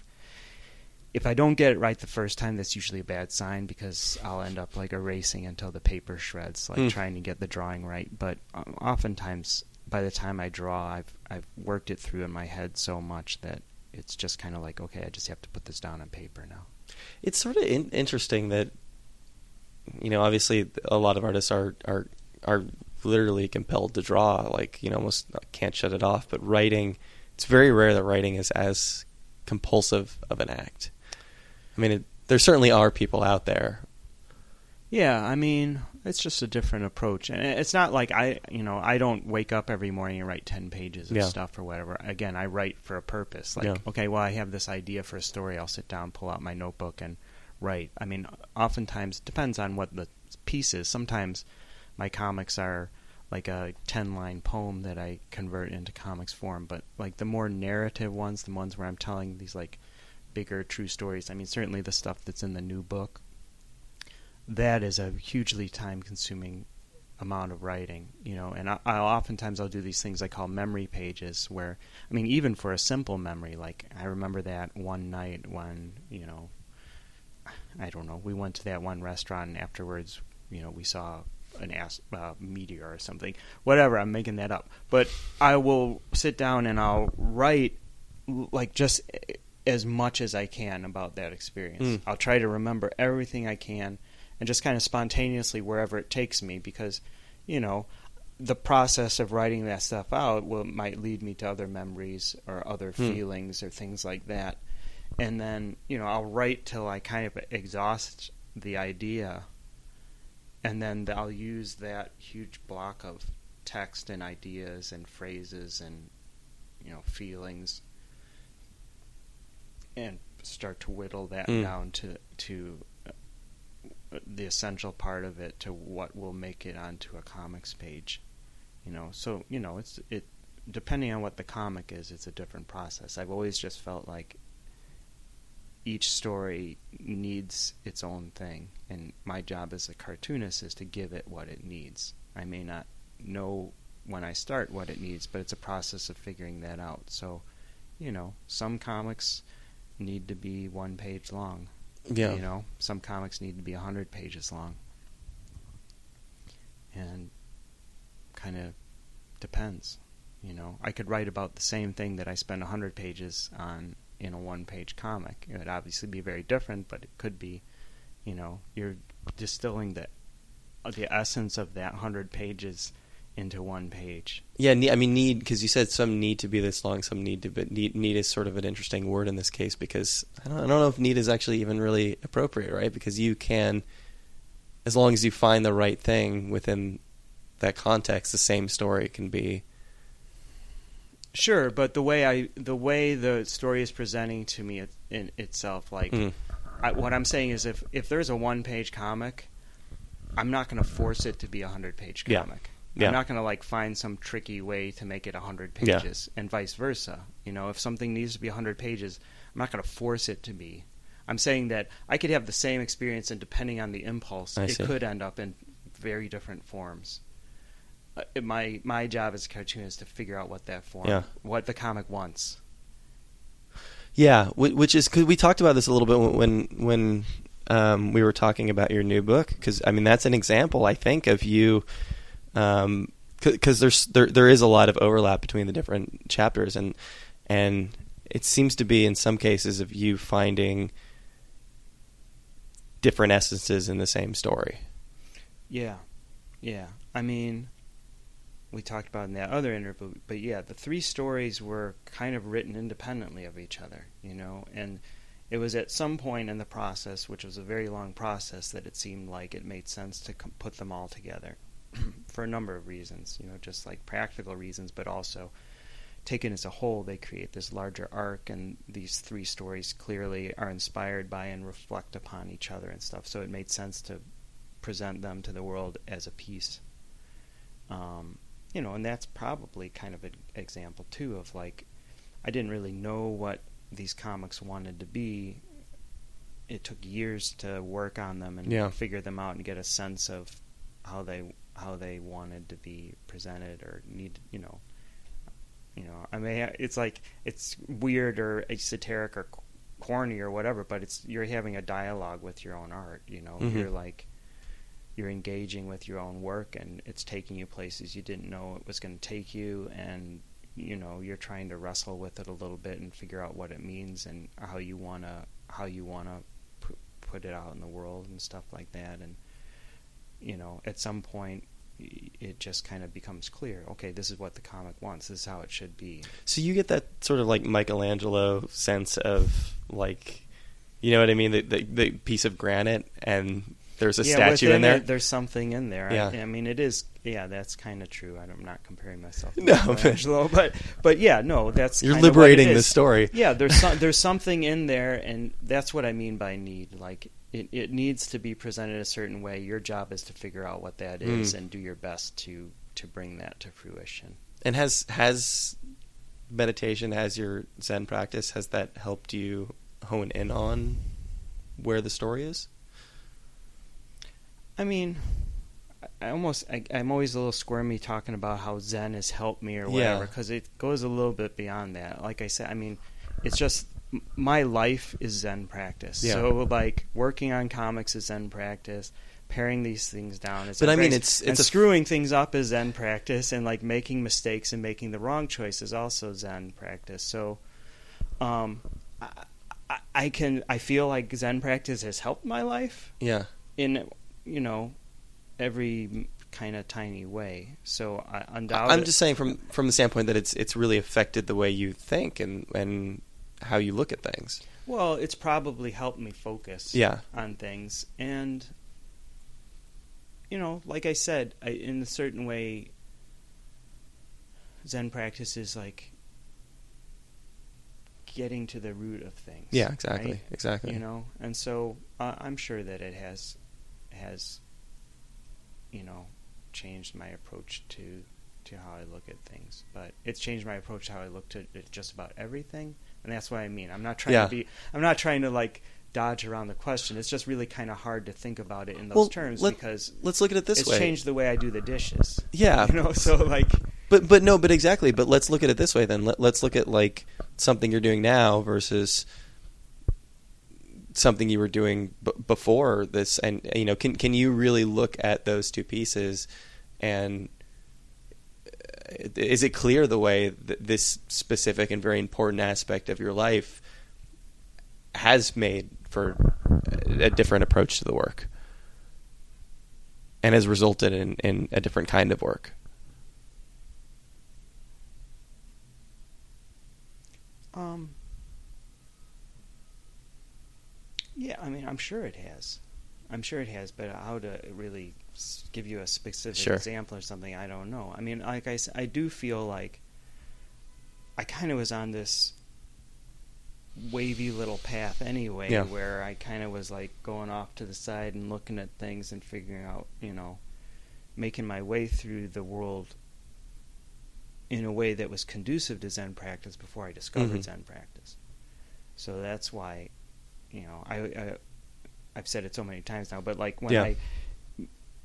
if I don't get it right the first time, that's usually a bad sign because I'll end up like erasing until the paper shreds, like Hmm. trying to get the drawing right. But um, oftentimes, by the time I draw, I've I've worked it through in my head so much that it's just kind of like okay, I just have to put this down on paper now. It's sort of in- interesting that you know, obviously, a lot of artists are are are literally compelled to draw, like you know, almost uh, can't shut it off. But writing, it's very rare that writing is as compulsive of an act. I mean, it, there certainly are people out there. Yeah, I mean, it's just a different approach, and it's not like I, you know, I don't wake up every morning and write ten pages of Yeah. stuff or whatever. Again, I write for a purpose. Like, Yeah. okay, well, I have this idea for a story. I'll sit down, pull out my notebook, and write. I mean, oftentimes depends on what the piece is. Sometimes my comics are like a ten line poem that I convert into comics form, but like the more narrative ones, the ones where I'm telling these like bigger true stories. I mean, certainly the stuff that's in the new book that is a hugely time consuming amount of writing you know and I, I'll oftentimes I'll do these things I call memory pages where I mean even for a simple memory like I remember that one night when you know I don't know we went to that one restaurant and afterwards you know we saw an ast- uh, meteor or something. Whatever I'm making that up. But I will sit down and I'll write like just as much as I can about that experience. Mm. I'll try to remember everything I can and just kind of spontaneously wherever it takes me because you know the process of writing that stuff out will might lead me to other memories or other Hmm. feelings or things like that and then you know I'll write till I kind of exhaust the idea and then I'll use that huge block of text and ideas and phrases and you know feelings and start to whittle that Hmm. down to to the essential part of it to what will make it onto a comics page you know so you know it's it depending on what the comic is, it's a different process. I've always just felt like each story needs its own thing, and my job as a cartoonist is to give it what it needs. I may not know when I start what it needs, but it's a process of figuring that out. So, you know, some comics need to be one page long. Yeah. You know, some comics need to be a hundred pages long. And kind of depends. You know, I could write about the same thing that I spend a hundred pages on in a one-page comic. It would obviously be very different, but it could be, you know, you're distilling the the essence of that hundred pages into one page. Yeah, I mean need because you said some need to be this long, some need to, but need need is sort of an interesting word in this case because I don't, I don't know if need is actually even really appropriate, right? Because you can, as long as you find the right thing within that context, the same story can be. Sure, but the way I the way the story is presenting to me it, in itself, like Mm. I, what I'm saying is, if if there's a one page comic, I'm not going to force it to be a hundred page comic. Yeah. I'm not going to like find some tricky way to make it a hundred Yeah. pages, and vice versa. You know, if something needs to be a hundred pages, I'm not going to force it to be. I'm saying that I could have the same experience, and depending on the impulse, I it see. could end up in very different forms. Uh, my my job as a cartoonist is to figure out what that form, Yeah. what the comic wants. Yeah, which is cause we talked about this a little bit when when um, we were talking about your new book because I mean that's an example I think of you Um, because there's there there is a lot of overlap between the different chapters and and it seems to be in some cases of you finding different essences in the same story. Yeah, yeah. I mean, we talked about in that other interview, but yeah, the three stories were kind of written independently of each other, you know, and it was at some point in the process, which was a very long process, that it seemed like it made sense to put them all together for a number of reasons, you know, just like practical reasons, but also taken as a whole, they create this larger arc, and these three stories clearly are inspired by and reflect upon each other and stuff. So it made sense to present them to the world as a piece. Um, you know, and that's probably kind of an example too of like, I didn't really know what these comics wanted to be. It took years to work on them and Yeah. figure them out and get a sense of how they how they wanted to be presented or need you know you know I mean it's like it's weird or esoteric or corny or whatever but it's you're having a dialogue with your own art you know Mhm. you're like you're engaging with your own work and it's taking you places you didn't know it was going to take you and you know you're trying to wrestle with it a little bit and figure out what it means and how you want to how you want to pu- put it out in the world and stuff like that and you know at some point it just kind of becomes clear okay this is what the comic wants this is how it should be So you get that sort of like Michelangelo sense of like, you know what I mean? The the, the piece of granite and there's a yeah, statue in there. it, there's something in there. Yeah. I, I mean, it is. Yeah, that's kind of true. I'm not comparing myself to No, Michelangelo, but but yeah, no, that's You're kind of what liberating the story. Yeah, there's some, there's something in there, and that's what I mean by need. Like it, it needs to be presented a certain way. Your job is to figure out what that is Mm. and do your best to to bring that to fruition. And has has meditation, has your Zen practice, has that helped you hone in on where the story is? I mean, I- almost I, I'm always a little squirmy talking about how Zen has helped me or whatever because it goes a little bit beyond that. Like I said, I mean, it's just my life is Zen practice. Yeah. So like working on comics is Zen practice. Paring these things down is But Zen I mean, practice, it's- and it's a- screwing things up is Zen practice, and like making mistakes and making the wrong choice is also Zen practice. So, um, I, I, I can I feel like Zen practice has helped my life Yeah. in you know every kind of tiny way. So I undoubtedly, I'm just saying from from the standpoint that it's it's really affected the way you think and and how you look at things. well, it's probably helped me focus Yeah. on things, and you know, like I said, I, in a certain way, Zen practice is like getting to the root of things. Yeah, exactly. right? Exactly. You know, and so uh, I'm sure that it has has you know changed my approach to to how I look at things. But it's changed my approach to how I look to just about everything, and that's what I mean. I'm not trying Yeah. to be. I'm not trying to like dodge around the question. It's just really kind of hard to think about it in those Well, terms let- because Let's look at it this it's way. changed the way I do the dishes. Yeah. you know. So like, But but no, but exactly. But let's look at it this way then. Let, let's look at like something you're doing now versus something you were doing b- before this, and you know, can can you really look at those two pieces and is it clear the way that this specific and very important aspect of your life has made for a different approach to the work and has resulted in, in a different kind of work? um, yeah, I mean, I'm sure it has. I'm sure it has, but how to really give you a specific Sure. example or something, I don't know. I mean, like I, I do feel like I kind of was on this wavy little path anyway, Yeah. where I kind of was like going off to the side and looking at things and figuring out, you know, making my way through the world in a way that was conducive to Zen practice before I discovered Mhm. Zen practice. So that's why, you know, I, I I've said it so many times now, but like when Yeah. I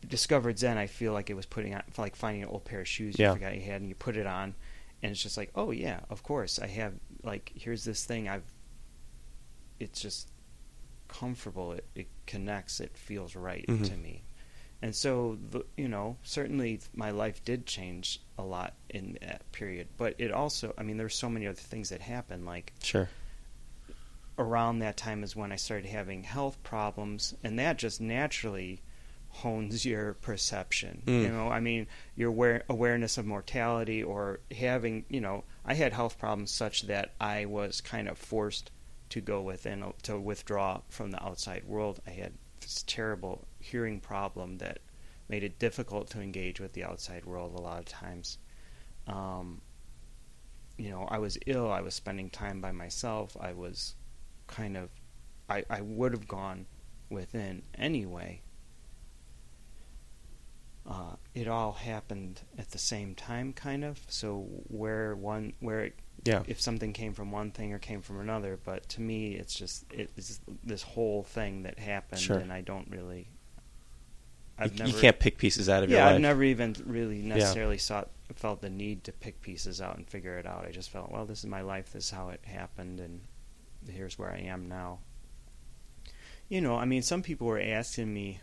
discovered Zen, I feel like it was putting on like finding an old pair of shoes you Yeah. forgot you had, and you put it on, and it's just like, oh yeah, of course I have. Like here's this thing I've. It's just comfortable. It it connects. It feels right Mhm. to me, and so the, you know certainly my life did change a lot in that period, but it also I mean there's so many other things that happen like Sure. around that time is when I started having health problems, and that just naturally hones your perception. Mm. You know, I mean, your aware- awareness of mortality or having, you know, I had health problems such that I was kind of forced to go within, to withdraw from the outside world. I had this terrible hearing problem that made it difficult to engage with the outside world a lot of times. Um, you know, I was ill. I was spending time by myself. I was kind of, I, I would have gone within anyway. Uh, it all happened at the same time, kind of. So where one, where it, Yeah. if something came from one thing or came from another, but to me, it's just it's this whole thing that happened, Sure. and I don't really. You- I've you, never, can't pick pieces out of yeah, your life. I've never even really necessarily sought felt the need to pick pieces out and figure it out. I just felt, well, this is my life. This is how it happened, and here's where I am now. You know, I mean, some people were asking me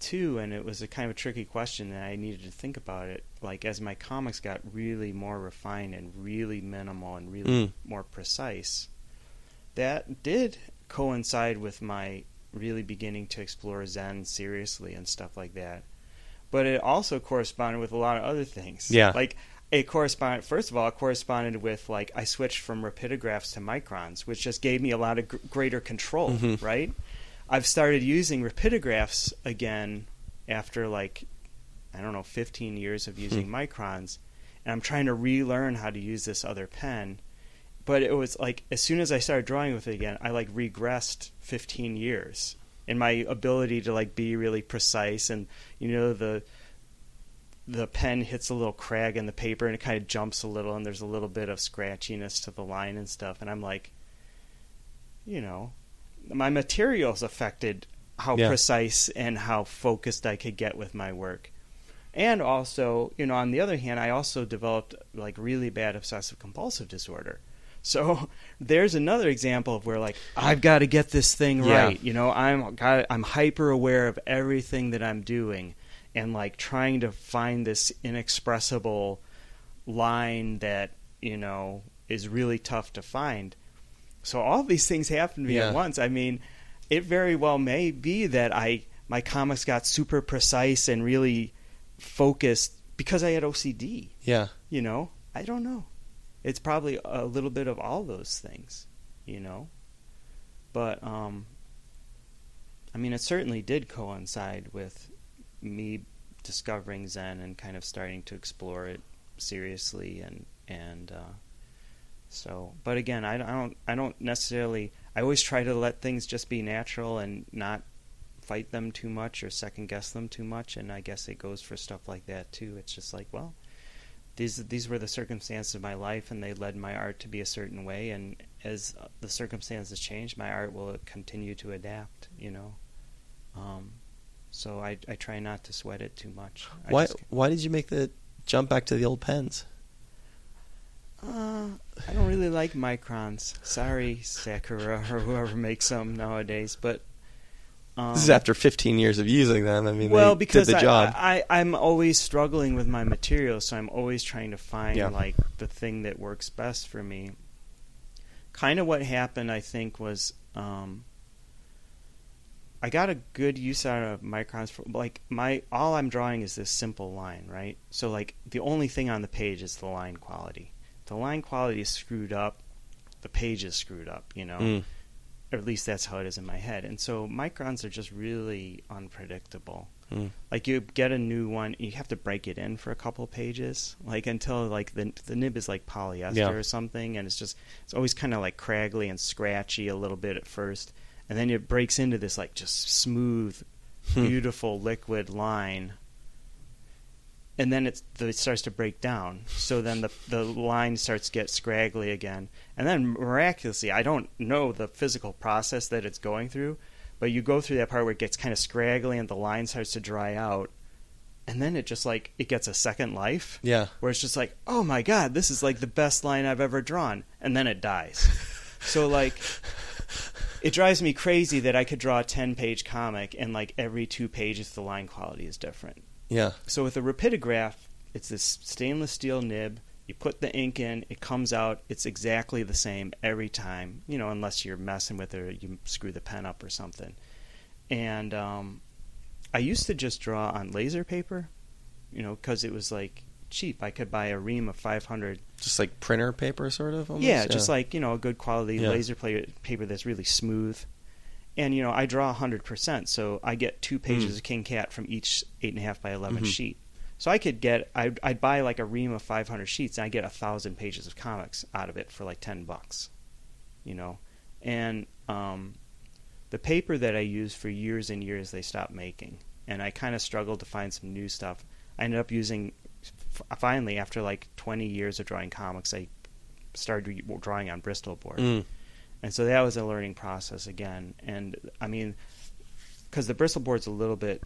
too, and it was a kind of a tricky question, and I needed to think about it. Like as my comics got really more refined and really minimal and really Mm. more precise, that did coincide with my really beginning to explore Zen seriously and stuff like that. But it also corresponded with a lot of other things. Yeah. Like it corresponded first of all, it corresponded with like I switched from rapidographs to microns, which just gave me a lot of gr- greater control, Mhm. right? I've started using rapidographs again after like I don't know, 15 years of using Hmm. microns, and I'm trying to relearn how to use this other pen. But it was like as soon as I started drawing with it again, I like regressed 15 years in my ability to like be really precise and you know the the pen hits a little crag in the paper and it kind of jumps a little and there's a little bit of scratchiness to the line and stuff and I'm like you know my materials affected how Yeah. precise and how focused I could get with my work. And also, you know, on the other hand, I also developed like really bad obsessive compulsive disorder. So there's another example of where like I've got to get this thing Yeah. right. You know, I'm got I'm hyper aware of everything that I'm doing and like trying to find this inexpressible line that, you know, is really tough to find. So all these things happen to me Yeah. at once. I mean, it very well may be that I my comics got super precise and really focused because I had OCD. Yeah. You know, I don't know. It's probably a little bit of all those things, you know. But um I mean, it certainly did coincide with me discovering Zen and kind of starting to explore it seriously and and uh so, but again, I, I don't I don't necessarily I always try to let things just be natural and not fight them too much or second guess them too much, and I guess it goes for stuff like that too. It's just like, well, these these were the circumstances of my life, and they led my art to be a certain way. And as the circumstances change, my art will continue to adapt. You know, um, so I I try not to sweat it too much. Why just- why did you make the jump back to the old pens? Uh, I don't really like microns. Sorry, Sakura or whoever makes them nowadays, but um, this is after 15 years of using them. I mean, well, they because did the I, job. I, I am always struggling with my material, so I'm always trying to find Yeah. like the thing that works best for me. Kind of what happened, I think, was um, I got a good use out of microns. For, like my all I'm drawing is this simple line, right? So like the only thing on the page is the line quality. The line quality is screwed up. The page is screwed up. You know Mm. or at least that's how it is in my head. And so microns are just really unpredictable. Mm. Like you get a new one, you have to break it in for a couple pages, like until like the the nib is like polyester Yeah. or something, and it's just it's always kind of like craggly and scratchy a little bit at first, and then it breaks into this like just smooth, Hmm. beautiful liquid line. And then it's, it starts to break down. So then the the line starts to get scraggly again. And then miraculously, I don't know the physical process that it's going through, but you go through that part where it gets kind of scraggly and the line starts to dry out. And then it just like it gets a second life Yeah. where it's just like, "Oh my god, this is like the best line I've ever drawn." And then it dies. so like it drives me crazy that I could draw a 10-page comic and like every 2 pages the line quality is different. Yeah. So with a rapidograph, it's this stainless steel nib. You put the ink in, it comes out. It's exactly the same every time. You know, unless you're messing with it or you screw the pen up or something. And um, I used to just draw on laser paper, you know, because it was like cheap. I could buy a ream of 500 Just like printer paper, sort of. Almost? yeah, just like you know a good quality Yeah. laser paper that's really smooth. And you know I draw hundred percent, so I get two pages Mm. of King Cat from each eight and a half by 11 Mhm. sheet. So I could get I'd, I'd buy like a ream of five hundred sheets, and I get a thousand pages of comics out of it for like ten bucks, you know. And um, the paper that I used for years and years, they stopped making, and I kind of struggled to find some new stuff. I ended up using f- finally after like twenty years of drawing comics, I started re- drawing on Bristol board, Mm. And so that was a learning process again. And I mean, because the Bristol board's a little bit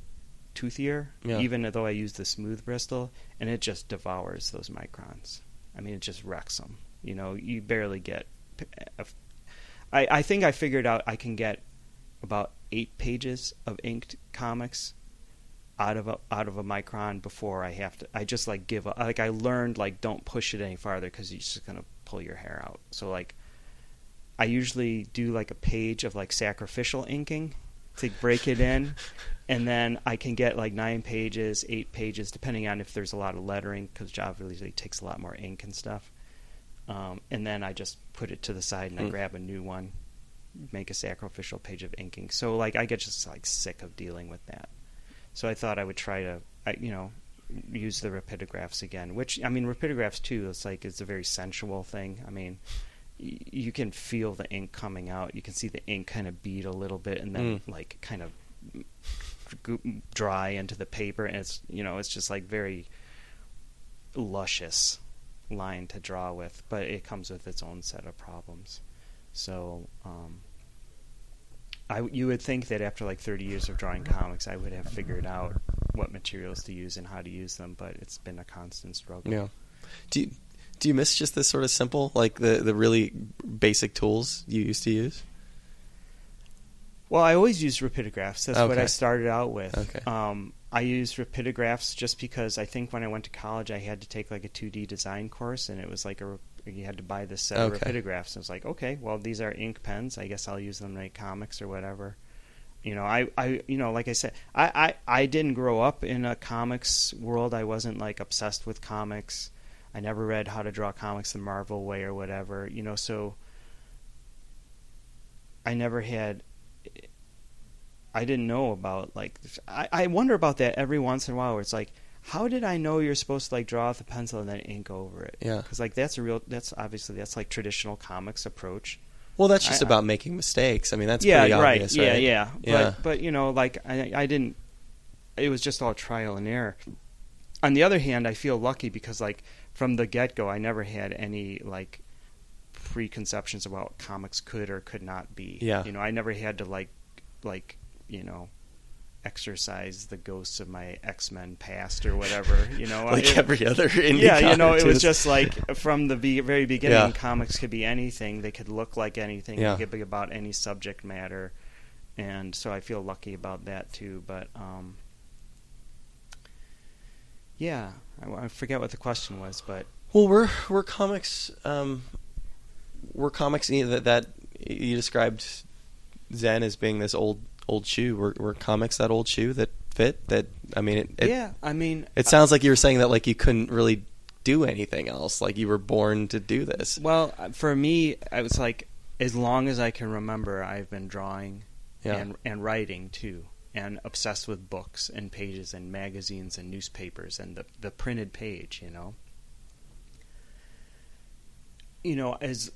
toothier, Yeah. even though I use the smooth Bristol, and it just devours those microns. I mean, it just wrecks them. You know, you barely get. I I think I figured out I can get about eight pages of inked comics out of a out of a micron before I have to. I just like give up. Like I learned like don't push it any farther because you're just gonna pull your hair out. So like, I usually do like a page of like sacrificial inking to break it in, and then I can get like nine pages, eight pages, depending on if there's a lot of lettering because Java usually takes a lot more ink and stuff. Um, and then I just put it to the side and I Hmm. grab a new one, make a sacrificial page of inking. So like I get just like sick of dealing with that. So I thought I would try to, I, you know, use the rapidographs again. Which I mean, rapidographs too. It's like it's a very sensual thing. I mean, you can feel the ink coming out. You can see the ink kind of bead a little bit, and then Mm. like kind of dry into the paper, and it's you know it's just like very luscious line to draw with, but it comes with its own set of problems. So, um, I you would think that after like 30 years of drawing comics, I would have figured out what materials to use and how to use them, but it's been a constant struggle. Yeah. Do you, do you miss just this sort of simple, like the the really basic tools you used to use? Well, I always use rapidographs. That's what I started out with. Okay. Um, I use rapidographs just because I think when I went to college, I had to take like a 2D design course, and it was like a you had to buy this set of rapidographs. And I was like, okay, well these are ink pens. I guess I'll use them to make comics or whatever. You know, I, I, you know, like I said, I, I, I didn't grow up in a comics world. I wasn't like obsessed with comics. I never read How to Draw Comics the Marvel Way or whatever. You know, so I never had I didn't know about like I, I wonder about that every once in a while where it's like how did I know you're supposed to like draw with a pencil and then ink over it? Yeah. Because like that's a real that's obviously that's like traditional comics approach. Well, that's just I- about making mistakes. I mean, that's yeah, pretty right. obvious, Yeah, right? yeah. Yeah. But but you know, like I I didn't. It was just all trial and error. On the other hand, I feel lucky because like from the get go, I never had any like preconceptions about what comics could or could not be. Yeah. You know, I never had to like like you know exercise the ghosts of my X Men past or whatever. You know, like every other indie yeah, you know, it was just like from the be- very beginning, Yeah. comics could be anything. They could look like anything. Yeah. They could be about any subject matter, and so I feel lucky about that too. But um, yeah, I, I forget what the question was, but Well, we're we're comics. Um, we're comics that that you described Zen as being this old old shoe. We're, we're comics that old shoe that fit. That I mean, it, it, yeah, I mean, It sounds like you were saying that like you couldn't really do anything else. Like you were born to do this. Well, uh, for me, I was like, as long as I can remember, I've been drawing Yeah. and and writing too, and obsessed with books and pages and magazines and newspapers and the the printed page. You know, you know, as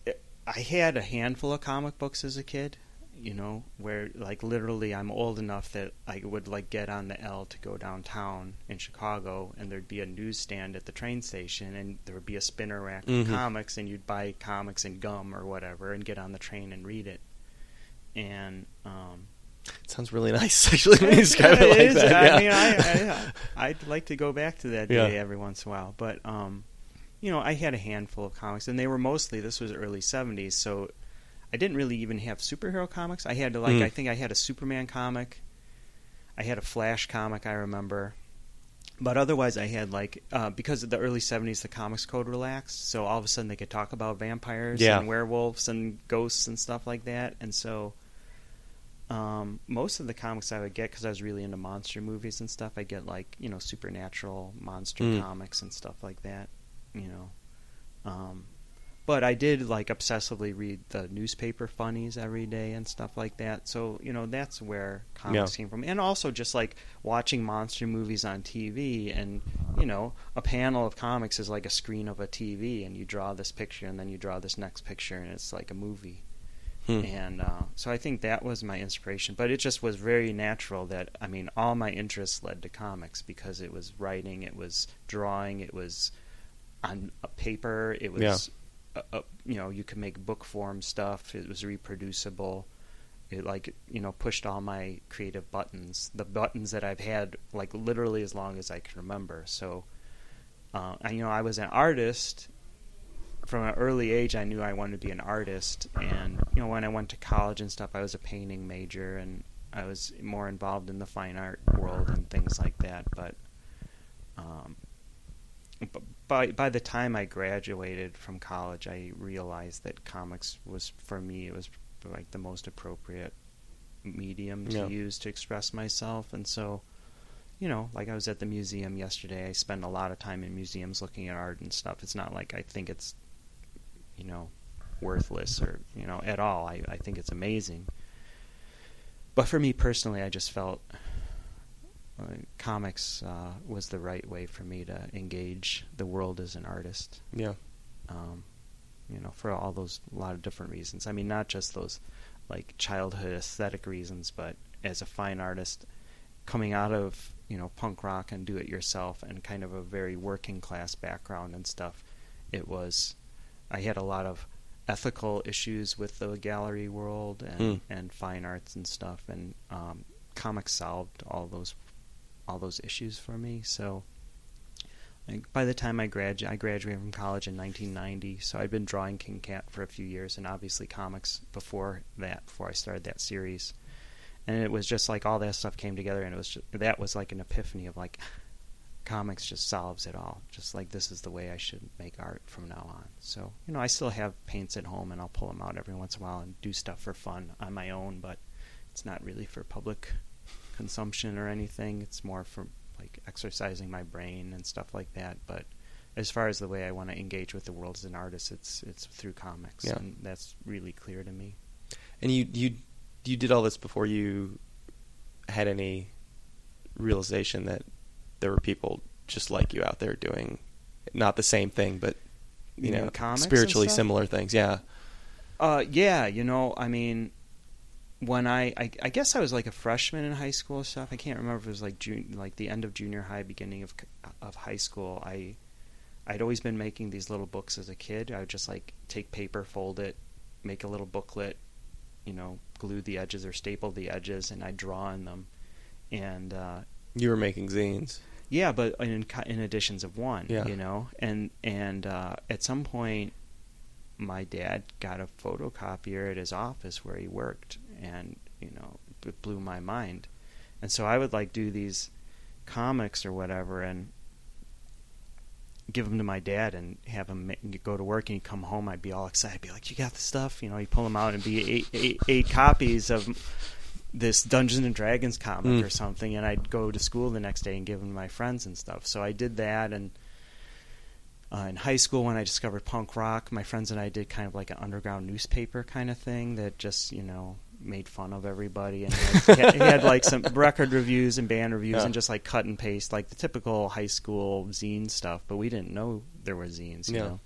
I had a handful of comic books as a kid. You know, where like literally, I'm old enough that I would like get on the L to go downtown in Chicago, and there'd be a newsstand at the train station, and there would be a spinner rack Mhm. of comics, and you'd buy comics and gum or whatever, and get on the train and read it. And um, It sounds really nice actually when you describe it, like is. that. I yeah. mean, I, I I'd like to go back to that Yeah. day every once in a while, but um, you know, I had a handful of comics, and they were mostly this was early '70s, so I didn't really even have superhero comics. I had to like, Mm. I think I had a Superman comic, I had a Flash comic, I remember. But otherwise, I had like uh, because of the early '70s, the comics code relaxed, so all of a sudden they could talk about vampires Yeah. and werewolves and ghosts and stuff like that, and so um, most of the comics I would get because I was really into monster movies and stuff. I get like you know supernatural monster Mm. comics and stuff like that. You know, um, but I did like obsessively read the newspaper funnies every day and stuff like that. So you know that's where comics Yeah. came from, and also just like watching monster movies on TV, and you know a panel of comics is like a screen of a TV, and you draw this picture, and then you draw this next picture, and it's like a movie Hmm. and uh, so I think that was my inspiration. But it just was very natural that I mean, all my interests led to comics because it was writing, it was drawing, it was on a paper, it was uh uh you know you could make book form stuff. It was reproducible. It like you know pushed all my creative buttons, the buttons that I've had like literally as long as I can remember. So. Uh, and, you know, I was an artist from an early age, I knew I wanted to be an artist, and you know, when I went to college and stuff, I was a painting major, and I was more involved in the fine art world and things like that. But, um, but by by the time I graduated from college, I realized that comics was for me. It was like the most appropriate medium to Yeah. use to express myself, and so. You know, like I was at the museum yesterday. I spend a lot of time in museums looking at art and stuff. It's not like I think it's you know, worthless or, you know, at all. I, I think it's amazing. But for me personally, I just felt uh, comics uh, was the right way for me to engage the world as an artist. Yeah. Um, you know, for all those a lot of different reasons. I mean, not just those like childhood aesthetic reasons, but as a fine artist coming out of you know punk rock and do it yourself and kind of a very working class background and stuff, it was I had a lot of ethical issues with the gallery world and Hmm. and fine arts and stuff, and um, comics solved all those all those issues for me. So like, by the time I grad I graduated from college in 1990, so I'd been drawing King Cat for a few years, and obviously comics before that, before I started that series. And it was just like all that stuff came together, and it was just, that was like an epiphany of like comics just solves it all. Just like this is the way I should make art from now on. So you know, I still have paints at home, and I'll pull them out every once in a while and do stuff for fun on my own, but it's not really for public consumption or anything. It's more for like exercising my brain and stuff like that. But as far as the way I want to engage with the world as an artist, it's it's through comics, Yeah. and that's really clear to me. And you you you did all this before you had any realization that there were people just like you out there doing not the same thing, but you, You know, spiritually similar things. Yeah. Uh, yeah, you know, I mean, when I, I, I guess I was like a freshman in high school or stuff. I can't remember if it was like June, like the end of junior high, beginning of of high school. I, I'd always been making these little books as a kid. I would just like take paper, fold it, make a little booklet, you know, glue the edges or staple the edges, and I'd draw in them. And uh, You were making zines. yeah, but in in editions of one, Yeah. you know, and and uh, at some point, my dad got a photocopier at his office where he worked, and you know, it blew my mind. And so I would like do these comics or whatever, and give them to my dad and have him go to work and he'd come home I'd be all excited be like you got the stuff you know he'd pull them out and be eight, eight, eight copies of this Dungeons and Dragons comic Mm. or something, and I'd go to school the next day and give them to my friends and stuff. So I did that, and uh, in high school when I discovered punk rock, my friends and I did kind of like an underground newspaper kind of thing that just you know made fun of everybody and had, had, had like some record reviews and band reviews Yeah. and just like cut and paste like the typical high school zine stuff. But we didn't know there were zines, you Yeah. know.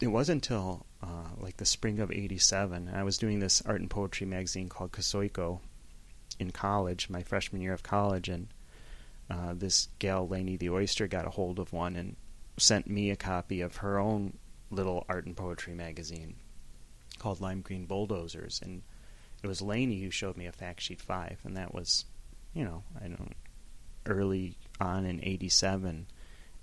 It wasn't until uh, like the spring of '87. I was doing this art and poetry magazine called Kosoiko in college, my freshman year of college, and uh, this gal Lainey the Oyster got a hold of one and sent me a copy of her own little art and poetry magazine called Lime Green Bulldozers, and it was Lainey who showed me a fact sheet five, and that was, you know, I don't early on in '87,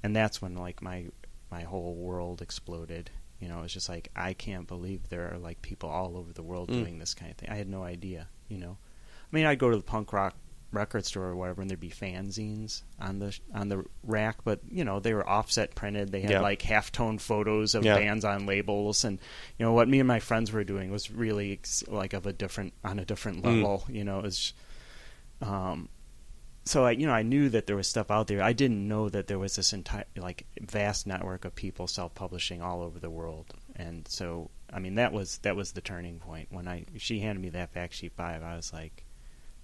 and that's when like my my whole world exploded. You know, it was just like I can't believe there are like people all over the world Mm. doing this kind of thing. I had no idea. You know, I mean, I'd go to the punk rock record store or whatever, and there'd be fanzines on the on the rack, but you know they were offset printed. They had Yeah. like half tone photos of Yeah. bands on labels, and you know what me and my friends were doing was really like of a different on a different Mm. level. You know, it was. Um, so I, you know, I knew that there was stuff out there. I didn't know that there was this entire, like, vast network of people self-publishing all over the world. And so, I mean, that was that was the turning point when I she handed me that fact sheet five. I was like,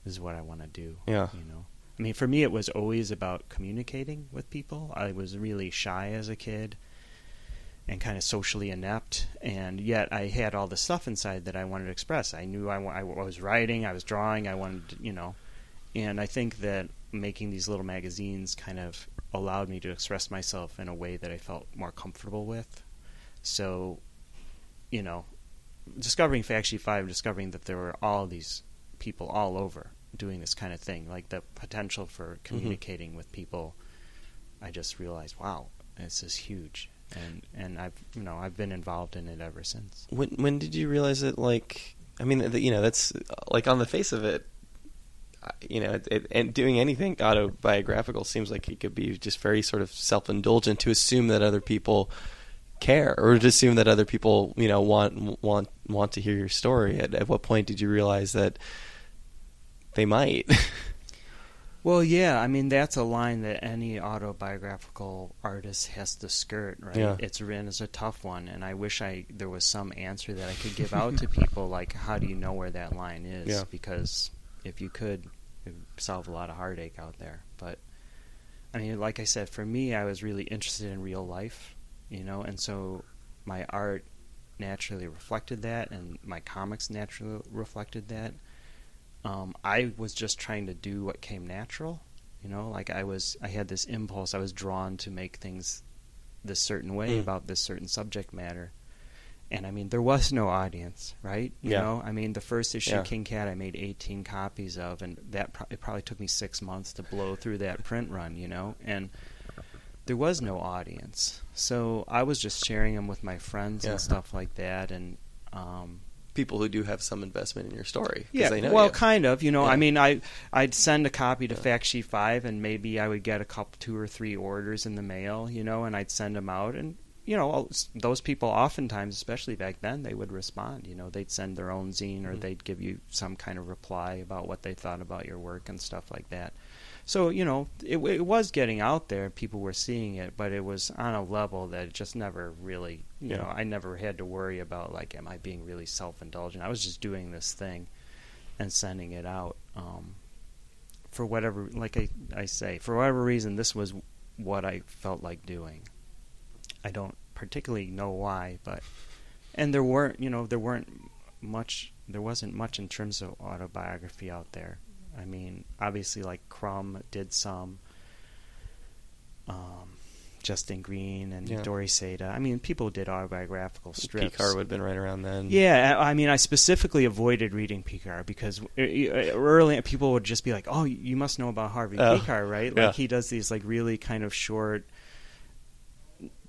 this is what I want to do. Yeah. You know, I mean, for me, it was always about communicating with people. I was really shy as a kid and kind of socially inept, and yet I had all the stuff inside that I wanted to express. I knew I, I was writing, I was drawing, I wanted, to, you know, and I think that making these little magazines kind of allowed me to express myself in a way that I felt more comfortable with. So, you know, discovering Fact Sheet 5, discovering that there were all these people all over doing this kind of thing, like the potential for mm-hmm. communicating with people, I just realized, wow, this is huge. And and I've you know I've been involved in it ever since. When when did you realize that? Like, I mean, you know, that's like on the face of it, you know, it, it, and doing anything autobiographical seems like it could be just very sort of self indulgent to assume that other people care or to assume that other people, you know, want want want to hear your story. At, at what point did you realize that they might? Well, yeah, I mean that's a line that any autobiographical artist has to skirt, right? Yeah. It's written as a tough one, and I wish I there was some answer that I could give out to people, like how do you know where that line is? Yeah. Because if you could, solve a lot of heartache out there. But I mean, like I said, for me, I was really interested in real life, you know, and so my art naturally reflected that, and my comics naturally reflected that um, I was just trying to do what came natural. You know, like I was, I had this impulse. I was drawn to make things this certain way Mm. about this certain subject matter. And I mean, there was no audience, right? You Yeah. know, I mean, the first issue Yeah. of King Cat I made 18 copies of, and that pro- it probably took me six months to blow through that print run. You know, and there was no audience, so I was just sharing them with my friends Yeah. and stuff like that, and um, people who do have some investment in your story. 'cause yeah, they know well, you. kind of. You know, Yeah. I mean, I I'd send a copy to Yeah. Fact Sheet Five, and maybe I would get a couple, two or three orders in the mail. You know, and I'd send them out, and you know, those people oftentimes, especially back then, they would respond. You know, they'd send their own zine, or Mhm. they'd give you some kind of reply about what they thought about your work and stuff like that. So you know, it, it was getting out there. People were seeing it, but it was on a level that it just never really. You Yeah. know, I never had to worry about like, am I being really self-indulgent? I was just doing this thing and sending it out. Um, for whatever, like I, I say, for whatever reason, this was what I felt like doing. I don't particularly know why, but and there weren't you know there weren't much there wasn't much in terms of autobiography out there. I mean, obviously, like Crumb did some. Um, Justin Green and Yeah. Dori Seda. I mean, people did autobiographical strips. Pekar would have been right around then. Yeah, I mean, I specifically avoided reading Pekar because uh, uh, early people would just be like, "Oh, you must know about Harvey Oh, Pekar, right?" yeah. Like he does these like really kind of short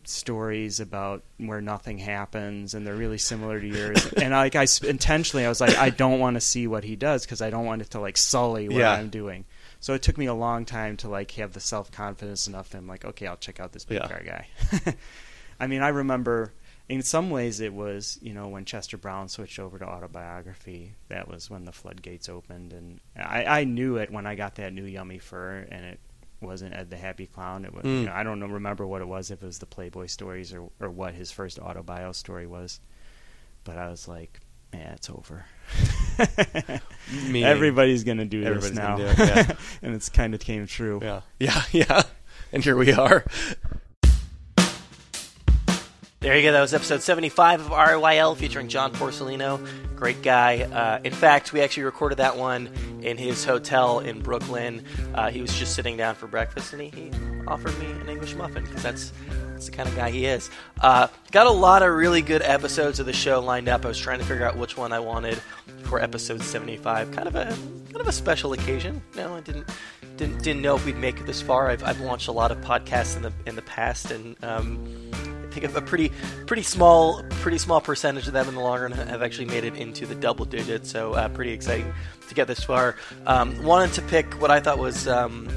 stories about where nothing happens and they're really similar to yours and like i intentionally i was like i don't want to see what he does because i don't want it to like sully what Yeah. i'm doing so it took me a long time to like have the self-confidence enough and i'm like okay i'll check out this Yeah. Pekar guy i mean i remember in some ways it was you know when chester brown switched over to autobiography that was when the floodgates opened and i, I knew it when i got that new yummy fur and it wasn't ed the happy clown it was Mm. you know, i don't know, remember what it was if it was the playboy stories or, or what his first autobio story was but i was like yeah it's over everybody's gonna do this Everybody's now gonna do it, yeah. and it's kind of came true Yeah, yeah, yeah. And here we are. There you go. That was episode 75 of RiYL featuring John Porcellino. Great guy. Uh, in fact, we actually recorded that one in his hotel in Brooklyn. Uh, he was just sitting down for breakfast and he, he offered me an English muffin because that's, that's the kind of guy he is. Uh, got a lot of really good episodes of the show lined up. I was trying to figure out which one I wanted for episode 75. Kind of a kind of a special occasion. No, I didn't didn't, didn't know if we'd make it this far. I've, I've launched a lot of podcasts in the in the past and. Um, think a pretty pretty small pretty small percentage of them in the long run have actually made it into the double digits. So uh, pretty exciting to get this far. Um, wanted to pick what I thought was. Um,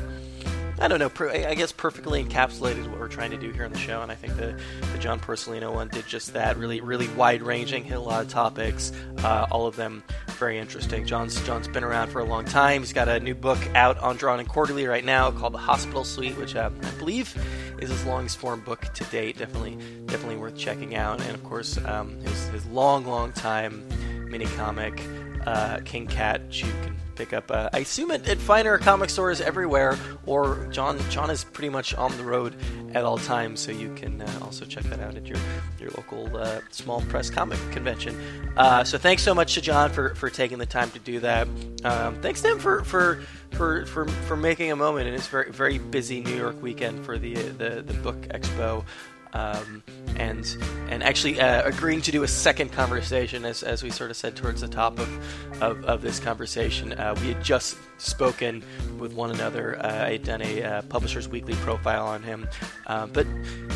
I don't know. I guess perfectly encapsulated what we're trying to do here on the show, and I think the, the John Porcellino one did just that. Really, really wide ranging, hit a lot of topics. Uh, all of them very interesting. John's John's been around for a long time. He's got a new book out on Drawn and Quarterly right now called The Hospital Suite, which uh, I believe is his longest form book to date. Definitely, definitely worth checking out. And of course, um, his, his long, long time mini comic uh, King Cat, you can pick up. Uh, I assume at, at finer comic stores everywhere, or John John is pretty much on the road at all times, so you can uh, also check that out at your your local uh, small press comic convention. Uh, so thanks so much to John for, for taking the time to do that. Um, thanks to him for for, for, for for making a moment in his very very busy New York weekend for the the, the book expo um, and and actually uh, agreeing to do a second conversation, as, as we sort of said towards the top of of, of this conversation. Uh, we had just spoken with one another. Uh, I had done a uh, Publishers Weekly profile on him, um, but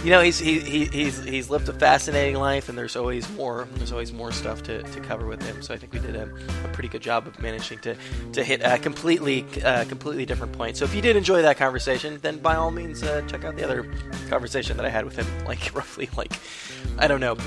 you know he's he, he, he's he's lived a fascinating life, and there's always more there's always more stuff to, to cover with him. So I think we did a, a pretty good job of managing to to hit a completely uh, completely different point. So if you did enjoy that conversation, then by all means uh, check out the other conversation that I had with him, like roughly like I don't know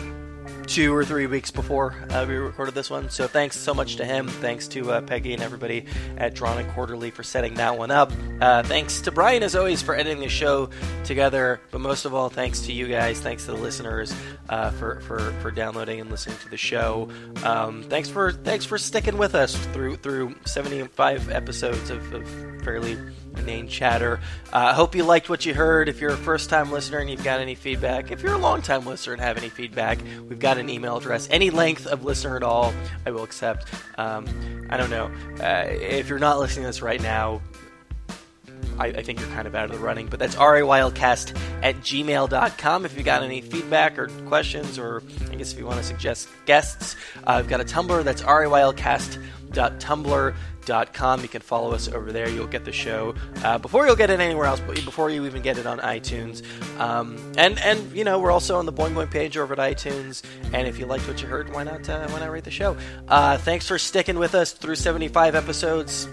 two or three weeks before uh, we recorded this one. So thanks so much to him. Thanks to uh, Peggy and everybody at Drawn and Quarterly for setting that one up. Uh, thanks to Brian, as always, for editing the show together. But most of all, thanks to you guys. Thanks to the listeners uh, for, for, for downloading and listening to the show. Um, thanks for thanks for sticking with us through through 75 episodes of, of fairly inane chatter. Uh, I hope you liked what you heard. If you're a first time listener and you've got any feedback, if you're a long time listener and have any feedback, we've got an email address. Any length of listener at all, I will accept. Um, I don't know. Uh, if you're not listening to this right now, I, I think you're kind of out of the running, but that's riylcast at gmail.com. If you got any feedback or questions, or I guess if you want to suggest guests, uh, I've got a Tumblr that's riylcast.tumblr.com. You can follow us over there. You'll get the show uh, before you'll get it anywhere else, but before you even get it on iTunes. Um, and and you know we're also on the Boing Boing page over at iTunes. And if you liked what you heard, why not uh, why not rate the show? Uh, thanks for sticking with us through 75 episodes.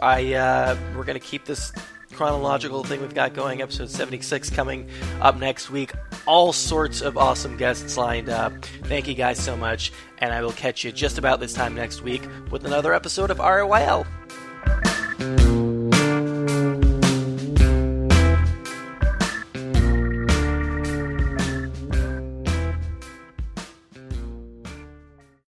I uh, we're gonna keep this chronological thing we've got going. Episode 76 coming up next week. All sorts of awesome guests lined up. Thank you guys so much, and I will catch you just about this time next week with another episode of RiYL.